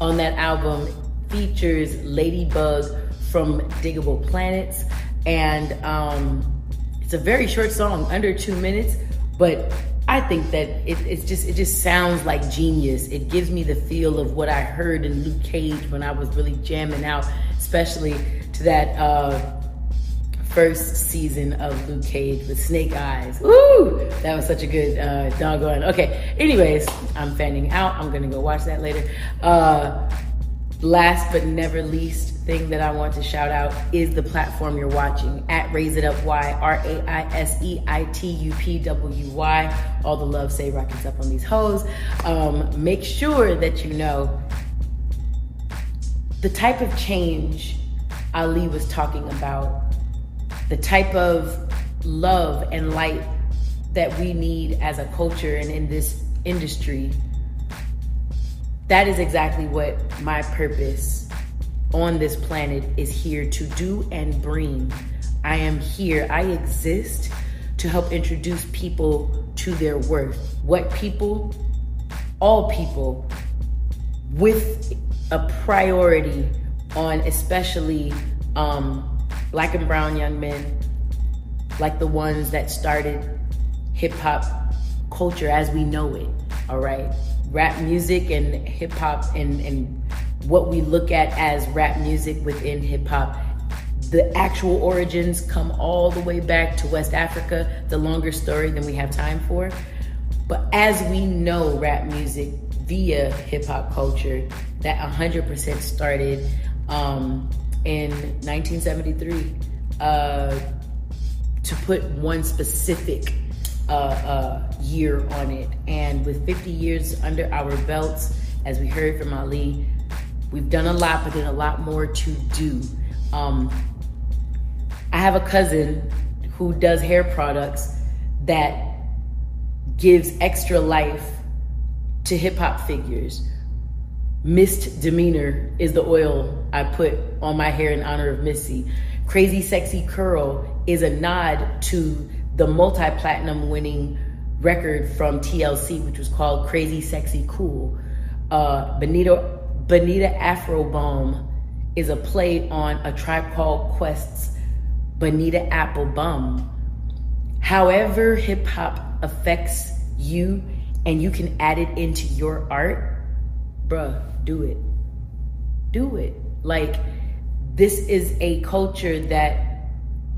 on that album features Ladybug from Digable Planets, and um, it's a very short song, under two minutes, but I think that it, it's just it just sounds like genius. It gives me the feel of what I heard in Luke Cage when I was really jamming out, especially to that uh, first season of Luke Cage with Snake Eyes. Ooh, that was such a good uh, doggone. Okay, anyways, I'm fanning out. I'm gonna go watch that later. Uh, last but never least thing that I want to shout out is the platform you're watching at Raise It Up Y, R A I S E I T U P W Y. All the love, say rockets up on these hoes. Um, make sure that you know the type of change Ali was talking about, the type of love and light that we need as a culture and in this industry. That is exactly what my purpose on this planet is here to do and bring. I am here, I exist to help introduce people to their worth. What people? All people with a priority on especially um, black and brown young men, like the ones that started hip hop culture as we know it. All right, rap music and hip hop and and what we look at as rap music within hip hop. The actual origins come all the way back to West Africa, the longer story than we have time for. But as we know, rap music via hip hop culture, that 100% started um, in 1973. Uh, to put one specific uh, uh, year on it. And with 50 years under our belts, as we heard from Ali, we've done a lot, but there's a lot more to do. Um, I have a cousin who does hair products that gives extra life to hip hop figures. Mist Demeanor is the oil I put on my hair in honor of Missy. Crazy Sexy Curl is a nod to the multi platinum winning record from TLC, which was called Crazy Sexy Cool. Uh, Bonita, Bonita Afro Balm is a play on a tribe called Quest's Bonita Applebum. However, hip hop affects you and you can add it into your art, bruh, do it. Do it. Like, this is a culture that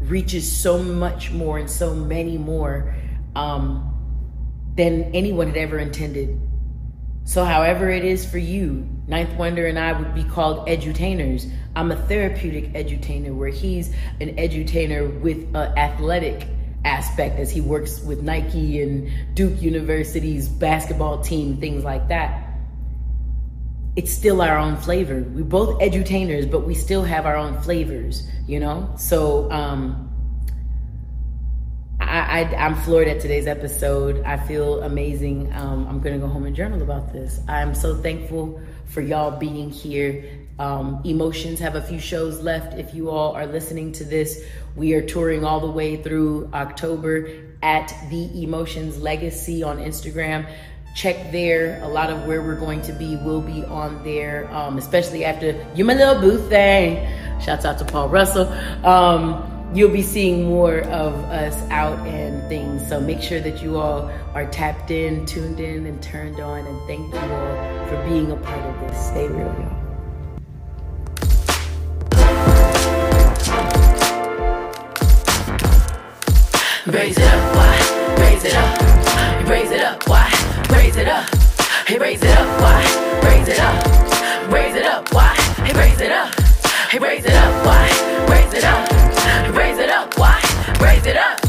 reaches so much more and so many more um, than anyone had ever intended. So, however it is for you, Ninth Wonder and I would be called edutainers. I'm a therapeutic edutainer, where he's an edutainer with an athletic aspect as he works with Nike and Duke University's basketball team, things like that. It's still our own flavor. We're both edutainers, but we still have our own flavors, you know? So, um, I, I, am floored at today's episode. I feel amazing. Um, I'm going to go home and journal about this. I'm so thankful for y'all being here. Um, Emotions have a few shows left. If you all are listening to this, we are touring all the way through October at The Emotions Legacy on Instagram. Check there. A lot of where we're going to be will be on there, um, especially after You My Little Boo Thing. Shouts out to Paul Russell. Um, you'll be seeing more of us out and things. So make sure that you all are tapped in, tuned in, and turned on. And thank you all for being a part of this. Stay real, y'all. Braise it up, what? Braise it up, raise it up, why? raise it up, hey raise it up, why? Raise it up, raise it up, why? Hey raise it up, hey raise it up, why? Raise it up, raise it up, why? Raise it up.